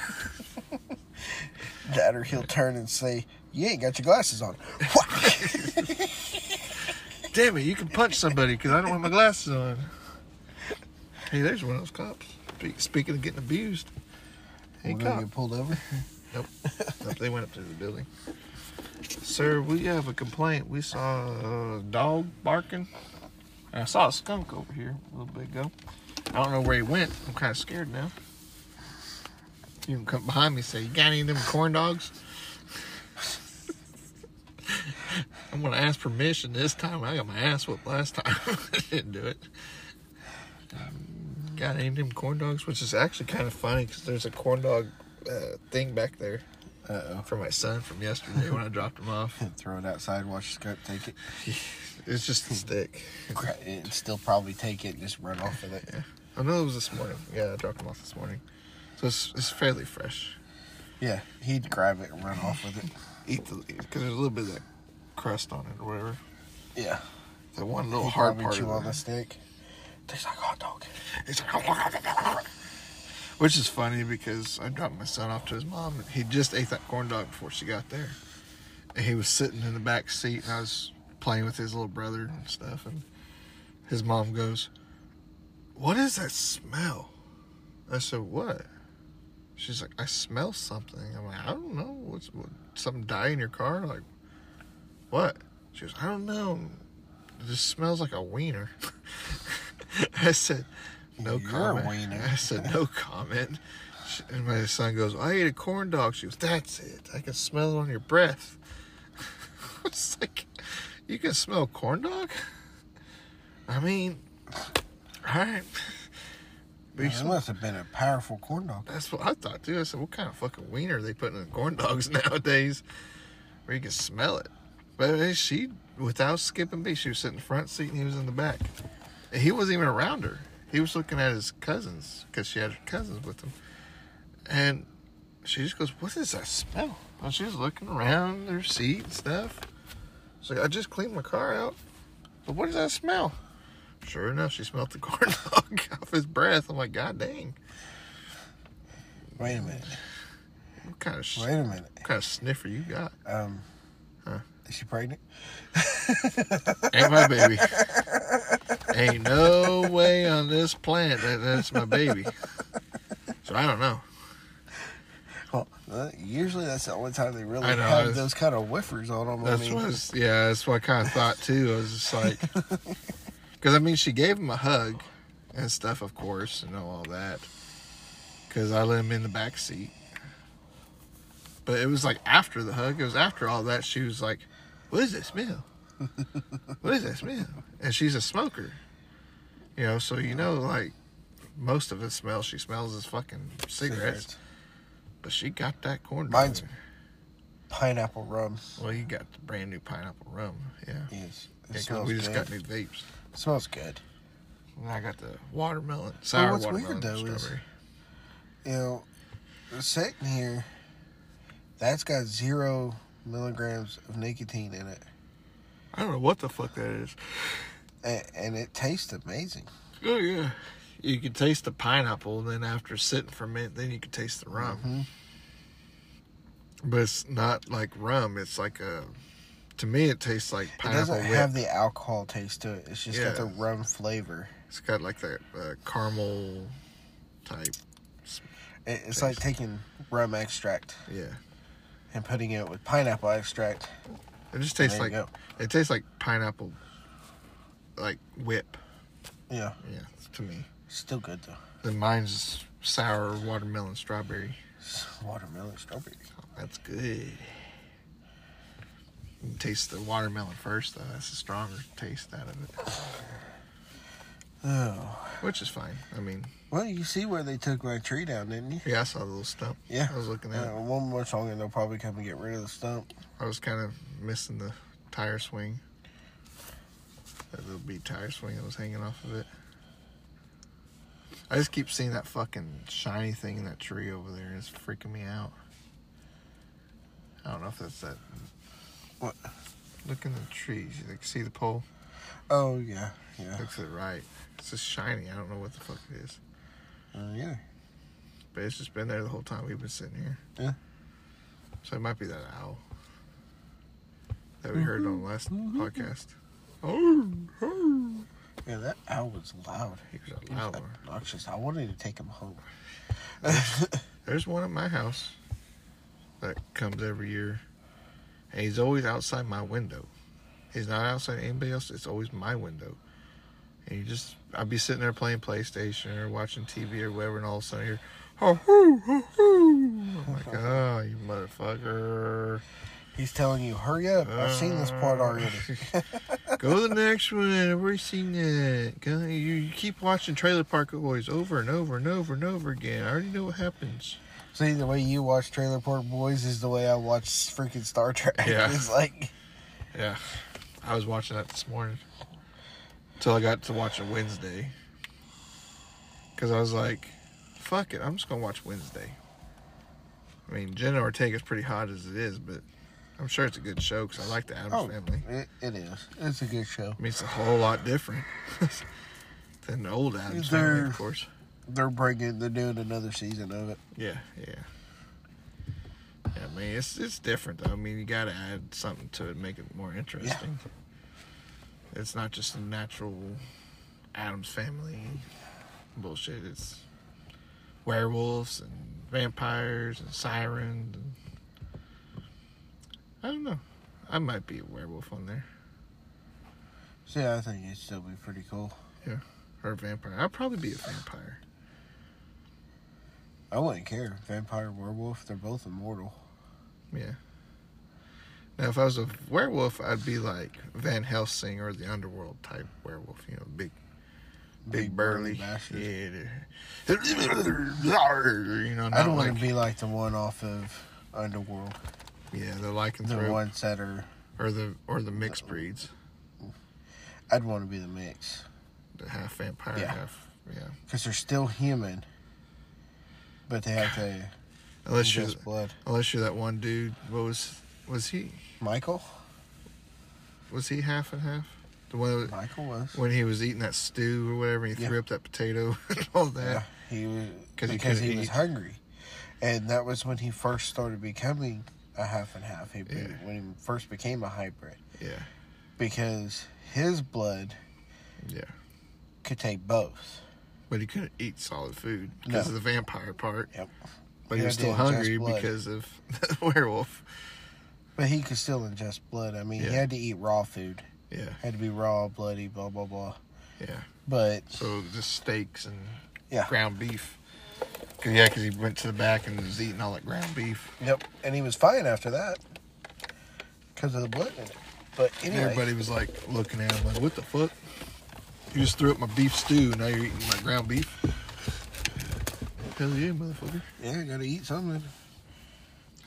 Dad, or he'll turn and say, "You ain't got your glasses on." Damn it! You can punch somebody because I don't have my glasses on. Hey, there's one of those cops. Speaking of getting abused. Hey, We're cop. get pulled over. Nope. nope. They went up to the building. Sir, we have a complaint. We saw a dog barking. And I saw a skunk over here a little bit ago. I don't know where he went. I'm kind of scared now. You can come behind me and say, You got any of them corn dogs? I'm going to ask permission this time. I got my ass whooped last time. I didn't do it. Got any named him corn dogs? Which is actually kind of funny because there's a corn dog uh, thing back there Uh for my son from yesterday when I dropped him off. Throw it outside. Watch the skunk take it. It's just a stick. And still probably take it and just run off with it. I know it was this morning. Yeah, I dropped him off this morning. So it's, it's fairly fresh. Yeah, he'd grab it and run off with it. Eat the because there's a little bit of that crust on it or whatever. Yeah, That one little he'd hard part chew of on the stick. Tastes like hot dog. It's like, which is funny because I dropped my son off to his mom and he just ate that corn dog before she got there. And he was sitting in the back seat and I was playing with his little brother and stuff and his mom goes, What is that smell? I said, What? She's like, I smell something. I'm like, I don't know. What's what, something die in your car? Like, what? She goes, I don't know. It just smells like a wiener. I said, no You're comment. I said, no comment. And my son goes, I ate a corn dog. She goes, that's it. I can smell it on your breath. it's like, you can smell corn dog? I mean, all right. You smell- must have been a powerful corn dog. that's what I thought too. I said, what kind of fucking wiener are they putting in corn dogs nowadays where you can smell it? But she, without skipping beat, she was sitting in the front seat and he was in the back. He wasn't even around her. He was looking at his cousins because she had her cousins with him. And she just goes, what is that smell? And she was looking around her seat and stuff. She's like, I just cleaned my car out. But what does that smell? Sure enough, she smelled the corn dog off his breath. I'm like, God dang. Wait a minute. What kind of Wait a minute. what kind of sniffer you got? Um, Huh. is she pregnant? Ain't my baby. Ain't no way on this planet that that's my baby. So I don't know. Well, uh, usually that's the only time they really I know, have it's- those kind of whiffers on them. That's I mean, what. it's- Yeah, that's what I kind of thought too. I was just like, because I mean, she gave him a hug and stuff, of course, and all that. Because I let him in the back seat. But it was like after the hug. It was after all that. She was like, "What is that smell? what is that smell?" And she's a smoker, you know. So you know, like most of it smells. she smells is fucking cigarettes. But she got that corn. Mine's- pineapple rum. Well, you got the brand new pineapple rum. Yeah. Yes, it Yeah, 'cause we just good. got new vapes. smells good. And I got the watermelon, sour what's weird, watermelon, though, is- You know, sitting here, that's got zero milligrams of nicotine in it, I don't know what the fuck that is. And, and it tastes amazing. Oh yeah. You can taste the pineapple, and then after sitting for a minute, then you can taste the rum. Mhm. But it's not like rum. It's like a. To me, it tastes like pineapple. It doesn't whip. have the alcohol taste to it. It's just got the rum flavor. It's got like that uh, caramel type. It, it's like taking rum extract Yeah. and putting it with pineapple extract. It just tastes like it tastes like pineapple, like whip. Yeah, Yeah, to me. still good though. Then mine's sour watermelon strawberry. Watermelon strawberry. That's good. You can taste the watermelon first, though. That's a stronger taste out of it, Oh, which is fine. I mean, well, you see where they took my tree down, didn't you? yeah, I saw the little stump. Yeah. I was looking at. Uh, it. one more song and they'll probably come and get rid of the stump. I was kind of missing the tire swing. That little beat tire swing that was hanging off of it. I just keep seeing that fucking shiny thing in that tree over there. It's freaking me out. I don't know if that's that. What? Look in the trees. You like see the pole? Oh yeah, yeah, Looks to the right. It's just shiny. I don't know what the fuck it is. uh, yeah. But it's just been there the whole time we've been sitting here. Yeah. So it might be that owl that we heard on the last podcast. Yeah, that owl was loud. He was He was obnoxious. I wanted to take him home. There's one at my house that comes every year, and he's always outside my window. He's not outside anybody else. It's always my window. And you just, I'd be sitting there playing PlayStation or watching TV or whatever, and all of a sudden you hear, oh, hoo, hoo, hoo. I'm like, oh, you motherfucker. He's telling you, hurry up. I've seen this part uh, already. Go to the next one. I've already seen that. Go, you, you keep watching Trailer Park Boys over and over and over and over again. I already know what happens. See, the way you watch Trailer Park Boys is the way I watch freaking Star Trek. Yeah. It's like, Yeah, I was watching that this morning until I got to watch it Wednesday because I was like, "Fuck it, I'm just gonna watch Wednesday." I mean, Jenna Ortega's pretty hot as it is, but I'm sure it's a good show because I like the Addams oh, Family. it, it is. It's a good show. I mean, it's a whole lot different than the old Addams They're- Family, of course. They're bringing, they're doing another season of it. Yeah, yeah. Yeah, I mean, it's it's different though. I mean, you got to add something to it, make it more interesting. It's not just a natural Addams family bullshit. It's werewolves and vampires and sirens. And... I don't know. I might be a werewolf on there So yeah, I think it'd still be pretty cool. Yeah, or a vampire. I'd probably be a vampire. I wouldn't care. Vampire, werewolf, they're both immortal. Yeah. Now, if I was a werewolf, I'd be like Van Helsing or the underworld type werewolf. You know, big, big, burly. bastard. Yeah. You know, I don't like, want to be like the one off of Underworld. Yeah, the The lycanthrope ones that are. or the or the mixed breeds, I'd want to be the mix the half vampire, Yeah. half yeah. because they're still human, but they have to Unless you're blood. unless you're that one dude. What was was he? Michael. Was he half and half? The one that, Michael was. when he was eating that stew or whatever, and he Yeah. threw up that potato and all that. Yeah, he was 'Cause he because he, couldn't was hungry, and that was when he first started becoming a half and half. He Yeah. when he first became a hybrid Yeah, because his blood yeah. could take both. But he couldn't eat solid food because No. of the vampire part. Yep. But He he was still hungry because of the werewolf. But he could still ingest blood. I mean, he had to eat raw food. Yeah, Had to be raw, bloody, blah blah blah. yeah. But So just steaks and Yeah. ground beef. Cause, yeah, because he went to the back and was eating all that ground beef. yep, and he was fine after that because of the blood in it. But anyway, everybody was like looking at him like, "What the fuck? You just threw up my beef stew. Now you're eating my ground beef." Hell yeah, motherfucker! yeah, got to eat something.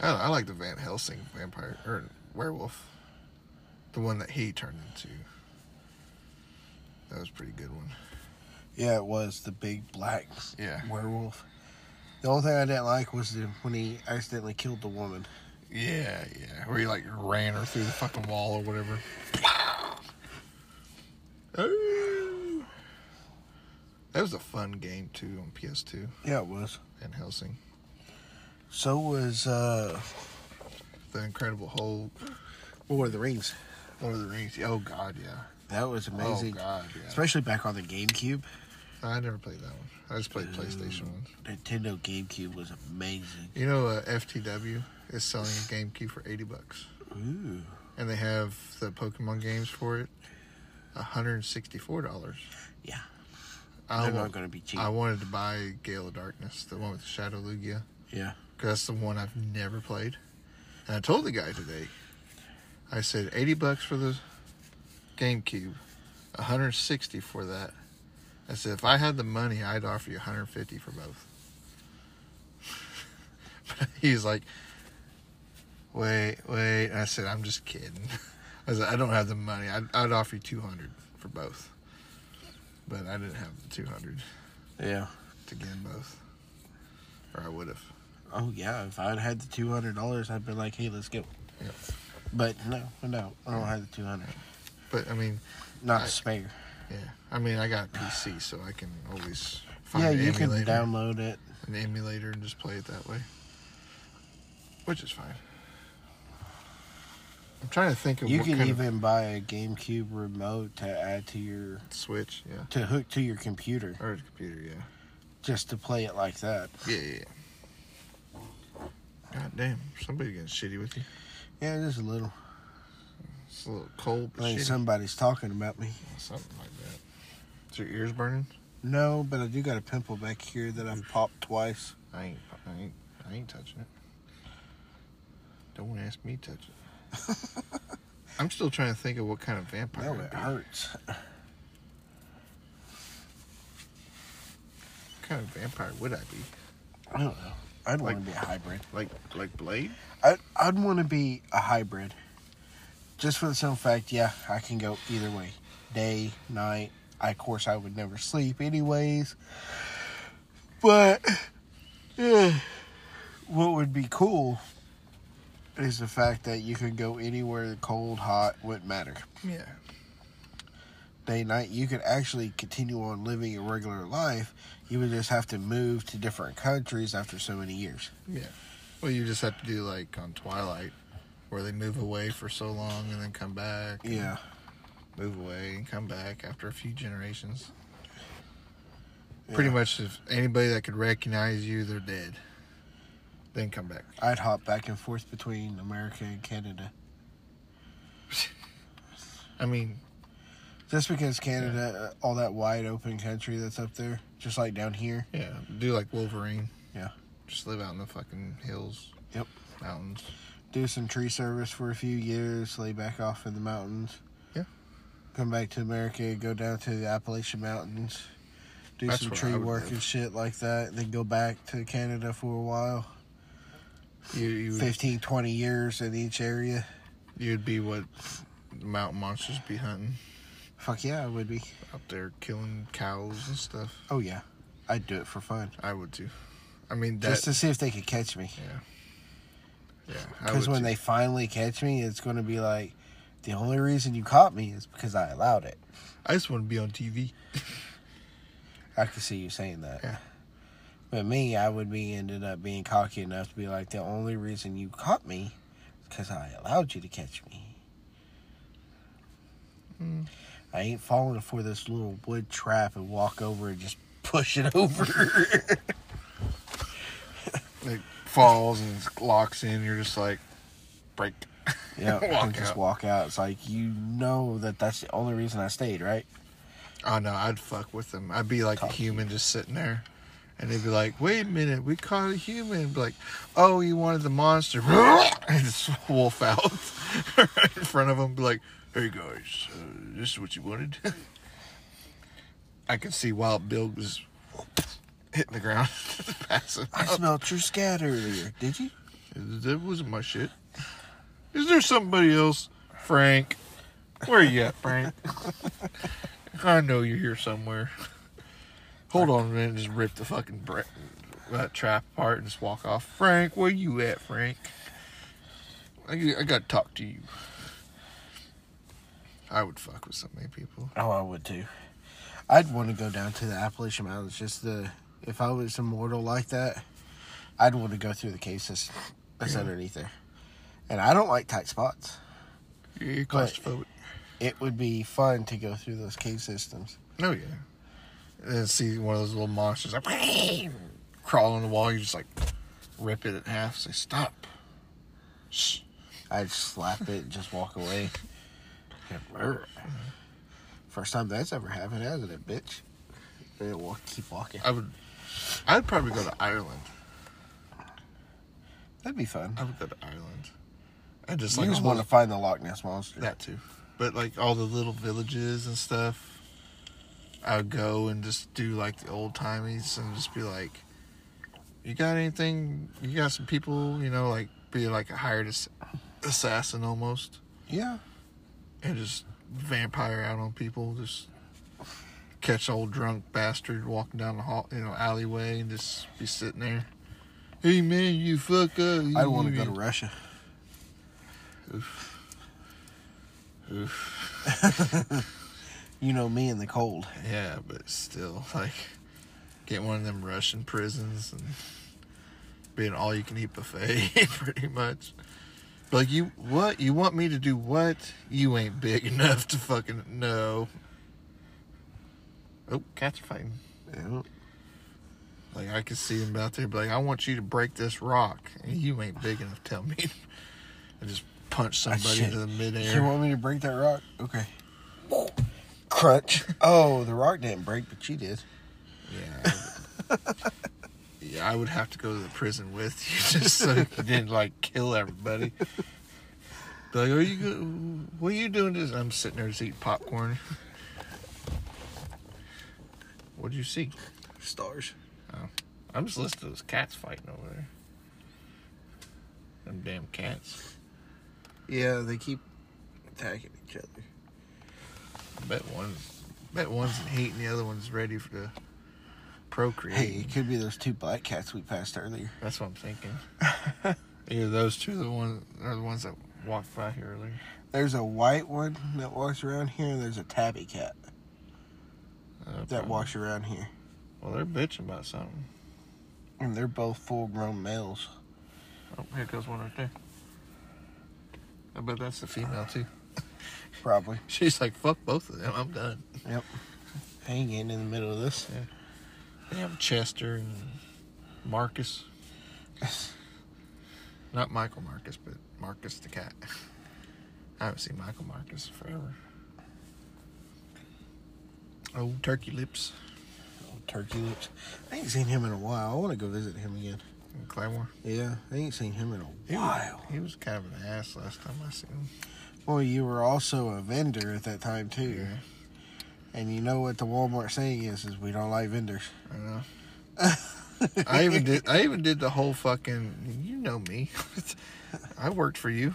I, I like the Van Helsing vampire or werewolf, the one that he turned into. That was a pretty good one. Yeah, it was the big black Yeah. werewolf. The only thing I didn't like was the, when he accidentally killed the woman. Yeah, yeah. Where he like ran her through the fucking wall or whatever. Oh. That was a fun game too on PS2 Yeah, it was. Van Helsing. So was uh, The Incredible Hulk, Lord of the Rings. Lord of the Rings. Oh God, yeah. That was amazing. Oh God, yeah. Especially back on the GameCube. I never played that one. I just played PlayStation ones. Nintendo GameCube was amazing. You know, uh, FTW is selling a GameCube for eighty bucks, Ooh. and they have the Pokemon games for it, hundred and sixty-four dollars. Yeah. I, They're wa- not going to be cheap. I wanted to buy Gale of Darkness, the one with the Shadow Lugia, yeah. because that's the one I've never played. And I told the guy today, I said eighty bucks for the GameCube, one hundred sixty for that. I said if I had the money, I'd offer you one hundred fifty for both. but he's like, wait, wait. And I said I'm just kidding. I said I don't have the money. I'd, I'd offer you two hundred for both. But I didn't have the two hundred Yeah. to get them both, or I would have. Oh, yeah. If I'd had the $200, I'd been like, hey, let's go. Yep. But no, no. I don't have the 200 But I mean, Not I- a spare. Yeah. I mean, I got PC, so I can always find Yeah, an you emulator, can download it. an emulator and just play it that way, which is fine. I'm trying to think of You can even buy a GameCube remote to add to your Switch, yeah, to hook to your computer or computer, yeah, just to play it like that. yeah, yeah. yeah. God damn, somebody getting shitty with you. Yeah, just a little. It's a little cold, I but think shitty. somebody's talking about me. something like. Is your ears burning? No, but I do got a pimple back here that I've popped twice. I ain't, I ain't, I ain't touching it. Don't ask me to touch it. I'm still trying to think of what kind of vampire. No, it hurts. What kind of vampire would I be? I don't know. I'd want Like- to be a hybrid. Like, like Blade? I, I'd want to be a hybrid. Just for the simple fact, yeah, I can go either way. Day, night. I, of course, I would never sleep anyways. But, yeah, what would be cool is the fact that you can go anywhere, cold, hot, wouldn't matter. Yeah. Day, night, you could actually continue on living a regular life. You would just have to move to different countries after so many years. Yeah. Well, you just have to do like on Twilight, where they move away for so long and then come back. Yeah. Move away and come back after a few generations. Pretty much, if anybody that could recognize you, they're dead. Then come back. I'd hop back and forth between America and Canada. I mean, Just because Canada, uh, all that wide open country that's up there, just like down here. yeah, do like Wolverine. Yeah. Just live out in the fucking hills. Yep. Mountains. Do some tree service for a few years, lay back off in the mountains. Yeah. Come back to America, go down to the Appalachian Mountains, do That's some tree work live. and shit like that, then go back to Canada for a while. You you would, 15, 20 years in each area. you'd be what mountain monsters be hunting Fuck yeah, I would be. out there, killing cows and stuff. Oh yeah. I'd do it for fun. I would too. I mean, that, Just to see if they could catch me. yeah, I Because when too. they finally catch me, it's going to be like, the only reason you caught me is because I allowed it. I just want to be on TV. I can see you saying that. Yeah. But me, I would be ended up being cocky enough to be like, the only reason you caught me is because I allowed you to catch me. Mm. I ain't falling for this little wood trap and walk over and just push it over. It falls and locks in. You're just like, break. Yeah, Walk and just out. walk out. It's like you know that that's the only reason I stayed, right? Oh no, I'd fuck with them. I'd be like Talk a human just sitting there. And they'd be like, wait a minute, we caught a human. Be like, oh, you wanted the monster. and just wolf out right in front of them. Be like, hey guys, uh, this is what you wanted. I could see Wild Bill was hitting the ground, passing I out. smelled your scat earlier. Did you? That wasn't my shit. Is there somebody else? Frank. Where are you at, Frank? I know you're here somewhere. Hold on a minute just rip the fucking bre- that trap apart and just walk off. Frank, where you at, Frank? I, I gotta talk to you. I would fuck with so many people. Oh, I would too. I'd want to go down to the Appalachian Mountains. Just the if I was immortal like that, I'd want to go through the cases that's underneath there. And I don't like tight spots. You're claustrophobic. It would be fun to go through those cave systems. Oh yeah. And see one of those little monsters like crawl on the wall. You just like rip it in half. Say stop. Shh. I'd slap it and just walk away. First time that's ever happened, hasn't it, bitch? They walk, keep walking. I would. I'd probably go to Ireland. That'd be fun. I would go to Ireland. I just You like just want to find the Loch Ness monster. that too, but like all the little villages and stuff. I would go and just do like the old timies and just be like, "You got anything? You got some people? You know, like be like a hired ass- assassin almost." Yeah. and just vampire out on people. Just catch old drunk bastard walking down the hall, you know, alleyway, and just be sitting there. Hey man, you fuck up. I'd want to go to Russia. Oof. Oof. You know me in the cold. Yeah, but still, like, get one of them Russian prisons and be an all-you-can-eat buffet, pretty much. But like, you what? You want me to do what? You ain't big enough to fucking know. Oh, cats are fighting. Yeah. Like I could see them out there, be like, I want you to break this rock, and you ain't big enough to tell me. and just punch ah, somebody shit. into the midair. You want me to break that rock? Okay. Crunch. Oh, the rock didn't break, but she did. Yeah. I would- yeah, I would have to go to the prison with you just so you didn't like kill everybody. Be like, are you? go- What are you doing? This? I'm sitting there just eating popcorn. What did you see? Stars. Oh. I'm just listening to those cats fighting over there. Them damn cats. Yeah, they keep attacking each other. I bet one, bet one's in heat and the other one's ready for the procreate. Hey, it could be those two black cats we passed earlier. That's what I'm thinking. Either those two are the ones are the ones that walked by here earlier. There's a white one that walks around here, and there's a tabby cat Uh, that walks around here. Well, they're bitching about something. And they're both full grown males. Oh, here goes one right there. I bet that's the female too. Probably. She's like, "Fuck both of them. I'm done." Yep. Hanging in the middle of this. Damn Chester and Marcus. Not Michael Marcus, but Marcus the cat. I haven't seen Michael Marcus forever. Old turkey lips. Old turkey lips. I ain't seen him in a while. I want to go visit him again. In Claremore. Yeah, I ain't seen him in a He was- while. He was kind of an ass last time I seen him. Well, you were also a vendor at that time too. Yeah. And you know what the Walmart saying is: is we don't like vendors. I know. I even did. I even did the whole fucking. You know me. I worked for you.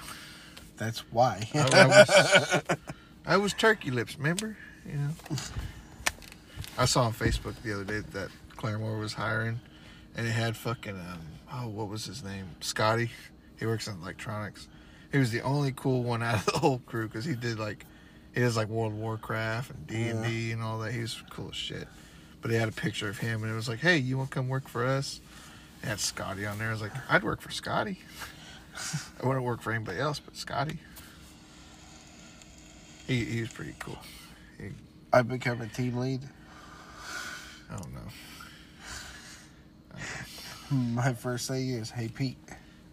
That's why. I, I was. I was Turkey Lips. Remember? You know. I saw on Facebook the other day that Claremore was hiring, and it had fucking um. Oh, what was his name? Scotty. He works in electronics. He was the only cool one out of the whole crew because he did like, he does like World Warcraft and D and D and all that. He was cool as shit. But he had a picture of him, and it was like, "Hey, you want to come work for us?" It had Scotty on there. I was like, "I'd work for Scotty. I wouldn't work for anybody else, but Scotty." He he was pretty cool. I've become a team lead. I don't know. My first thing is, "Hey Pete,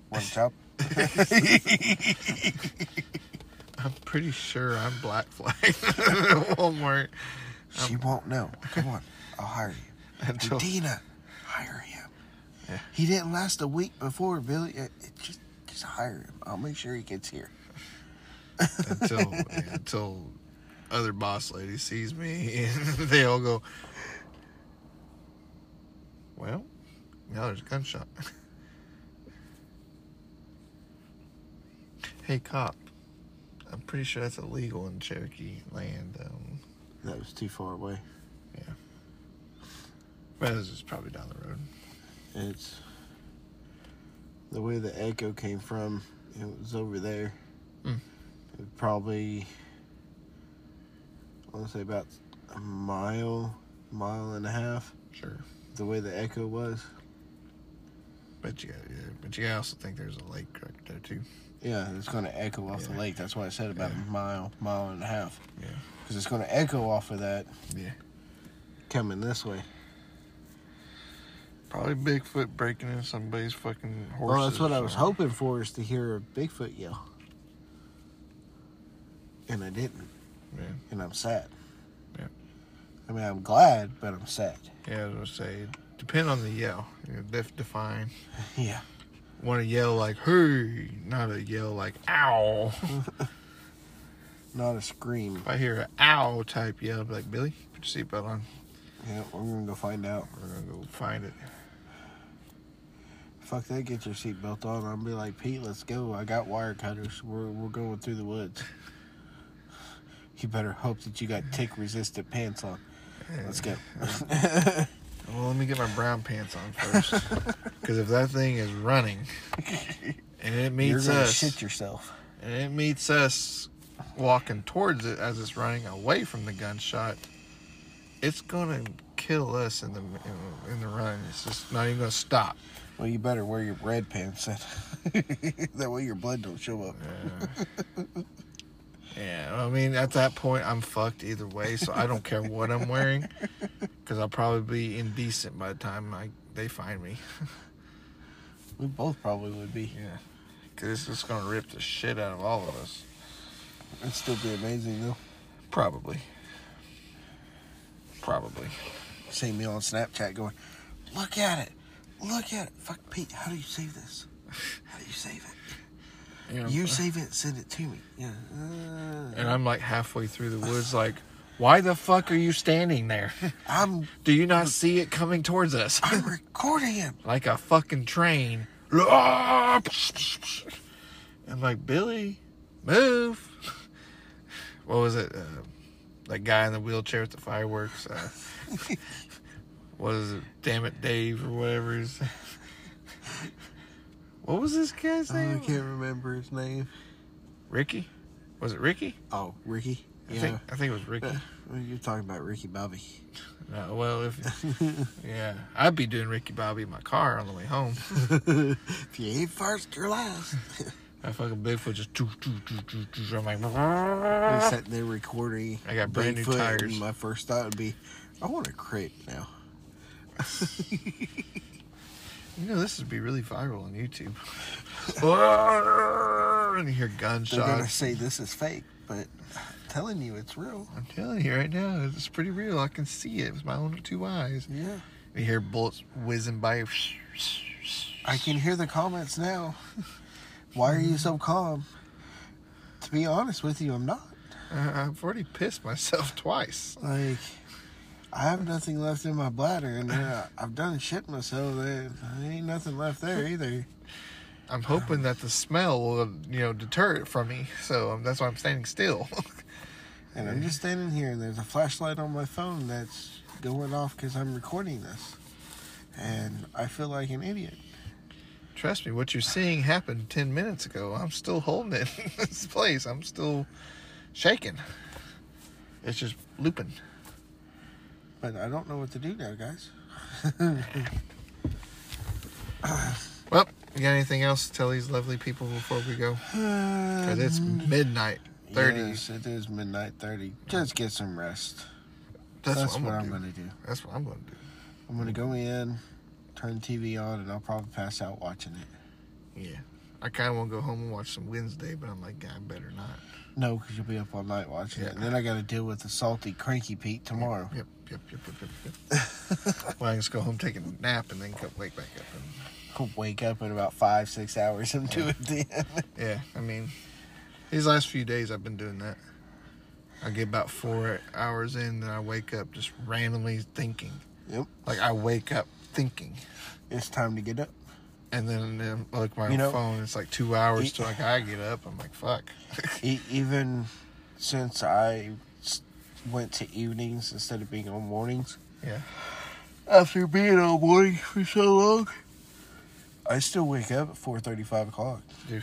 what's up?" I'm pretty sure I'm Black Flag at Walmart She won't know. Come on, I'll hire you. until Dina, hire him. Yeah. He didn't last a week before, Billy. It, it just, just hire him. I'll make sure he gets here. until until other boss lady sees me and they all go, "Well, now there's a gunshot." Hey, cop. I'm pretty sure that's illegal in Cherokee land. Um, That was too far away. Yeah. But this is probably down the road. It's the way the echo came from. It was over there. Mm. It probably, I want to say about a mile, mile and a half. Sure. The way the echo was. But you, yeah, but you also think there's a lake right there too. Yeah, it's going to echo off the lake. That's why I said about Yeah. a mile, mile and a half. Yeah. Because it's going to echo off of that Yeah. coming this way. Probably Bigfoot breaking into somebody's fucking horse. Well, that's what I was hoping for is to hear a Bigfoot yell. And I didn't. Yeah. And I'm sad. Yeah. I mean, I'm glad, but I'm sad. Yeah, I was gonna say, depend on the yell. Def- define. Yeah. Want to yell like "Hey," not a yell like "Ow." Not a scream. if I hear an "Ow" type yell, I'll be like, "Billy, put your seatbelt on. Yeah, we're gonna go find out. We're gonna go find it." Fuck that, get your seatbelt on. I'll be like, Pete, let's go. I got wire cutters. We're, we're going through the woods. You better hope that you got tick resistant pants on. Let's go. Well, let me get my brown pants on first, because if that thing is running and it meets You're gonna us, shit yourself. and it meets us walking towards it as it's running away from the gunshot, it's gonna kill us in the in, in the run. It's just not even gonna stop. Well, you better wear your red pants then. that way your blood don't show up. Yeah, I mean, at that point, I'm fucked either way, so I don't care what I'm wearing, because I'll probably be indecent by the time I they find me. We both probably would be. Yeah, because it's just gonna rip the shit out of all of us. It'd still be amazing though. Probably. Probably. See me on Snapchat going, look at it, look at it. Fuck Pete, how do you save this? How do you save it? You, know, You save it, send it to me. Yeah. Uh, and I'm like halfway through the woods, like, why the fuck are you standing there? I'm Do you not see it coming towards us? I'm recording him. like a fucking train. I'm like, Billy, move. What was it? Uh, that guy in the wheelchair with the fireworks. Uh, what is it? Damn it, Dave, or whatever. His... what was this guy's Oh, I can't remember his name. Ricky? Was it Ricky? Oh, Ricky. I Yeah. think I think it was Ricky. Uh, well, You're talking about Ricky Bobby. No, well, if yeah, I'd be doing Ricky Bobby in my car on the way home. if you ain't first, you're last. I fucking Bigfoot just. Doo, doo, doo, doo, doo. I'm like, We're sitting there recording. I got brand new tires. My first thought would be, I want a crate now. You know, this would be really viral on YouTube. and you hear gunshots. They're gonna say this is fake, but I'm telling you, it's real. I'm telling you right now, it's pretty real. I can see it with my own two eyes. Yeah. You hear bullets whizzing by. I can hear the comments now. Why are you so calm? To be honest with you, I'm not. Uh, I've already pissed myself twice. Like, I have nothing left in my bladder, and uh, I've done shit myself. There ain't nothing left there either. I'm hoping that the smell will, you know, deter it from me. So um, that's why I'm standing still. And I'm just standing here, and there's a flashlight on my phone that's going off because I'm recording this. And I feel like an idiot. Trust me, what you're seeing happened 10 minutes ago. I'm still holding it in this place. I'm still shaking. It's just looping. But I don't know what to do now, guys. Well, you got anything else to tell these lovely people before we go? Because it's midnight 30. Yes, it is midnight 30. Just get some rest. That's, That's, what I'm what going I'm to do. going to do. That's what I'm going to do. I'm going to go in, turn the TV on, and I'll probably pass out watching it. Yeah. I kind of want to go home and watch some Wednesday, but I'm like, God, I better not. No, because you'll be up all night watching Yeah. it. And then I got to deal with the salty, cranky Pete tomorrow. Yep, yep, yep, yep, yep. yep. well, I can just go home, take a nap, and then come wake back up. And, I'll wake up in about five, six hours and do it then. yeah, I mean, these last few days I've been doing that. I get about four hours in, then I wake up just randomly thinking. Yep. Like I wake up thinking. It's time to get up. And then, then look my You know, phone. It's like two hours e- till like I get up. I'm like, fuck. E- even since I went to evenings instead of being on mornings. Yeah. After being on morning for so long, I still wake up at four thirty, five o'clock. Dude,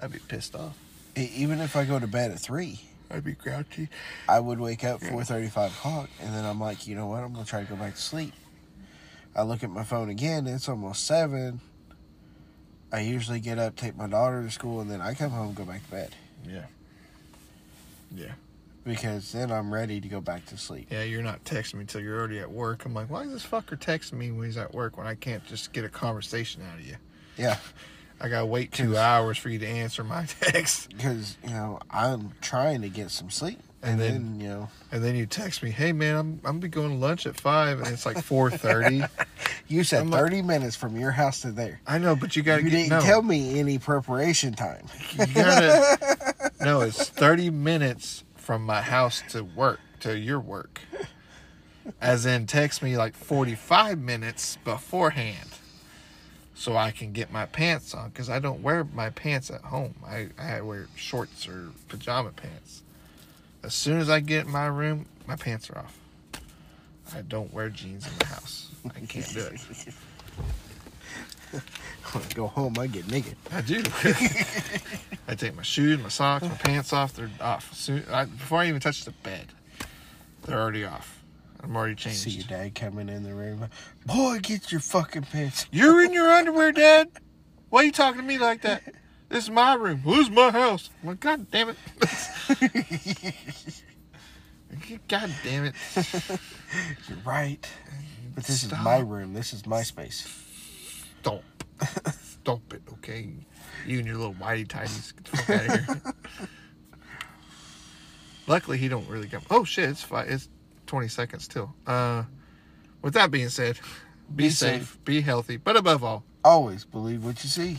I'd be pissed off. Even if I go to bed at three, I'd be grouchy. I would wake up four thirty, five o'clock, and then I'm like, you know what? I'm gonna try to go back to sleep. I look at my phone again. It's almost seven. I usually get up, take my daughter to school, and then I come home, go back to bed Yeah. Yeah. because then I'm ready to go back to sleep. Yeah, you're not texting me till you're already at work. I'm like, why is this fucker texting me when he's at work when I can't just get a conversation out of you? Yeah. I gotta wait two hours for you to answer my text. because you know I'm trying to get some sleep, And and, then- then, you know And then you text me, hey man, I'm I'm be going to lunch at five, and it's like four thirty. you said I'm like- thirty minutes from your house to there. I know, but you gotta You get didn't no. tell me any preparation time. You gotta no. It's thirty minutes from my house to work to your work. As in, text me like forty-five minutes beforehand, so I can get my pants on. Because I don't wear my pants at home. I I wear shorts or pajama pants. As soon as I get in my room, my pants are off. I don't wear jeans in the house. I can't do it. When I go home, I get naked. I do. I take my shoes, my socks, my pants off. They're off. Soon, I, before I even touch the bed, they're already off. I'm already changed. See your dad coming in the room. Boy, get your fucking pants. You're in your underwear, Dad. Why are you talking to me like that? This is my room. This is my house. I'm like, God damn it. God damn it. You're right. But this Stop. is my room. This is my space. Stop. Stop it, okay? You and your little whitey tighties. Get the fuck out of here. Luckily, he don't really come. Oh shit! It's five. It's twenty seconds still. Uh, with that being said, be, Be safe, safe. be healthy, but above all, Always believe what you see.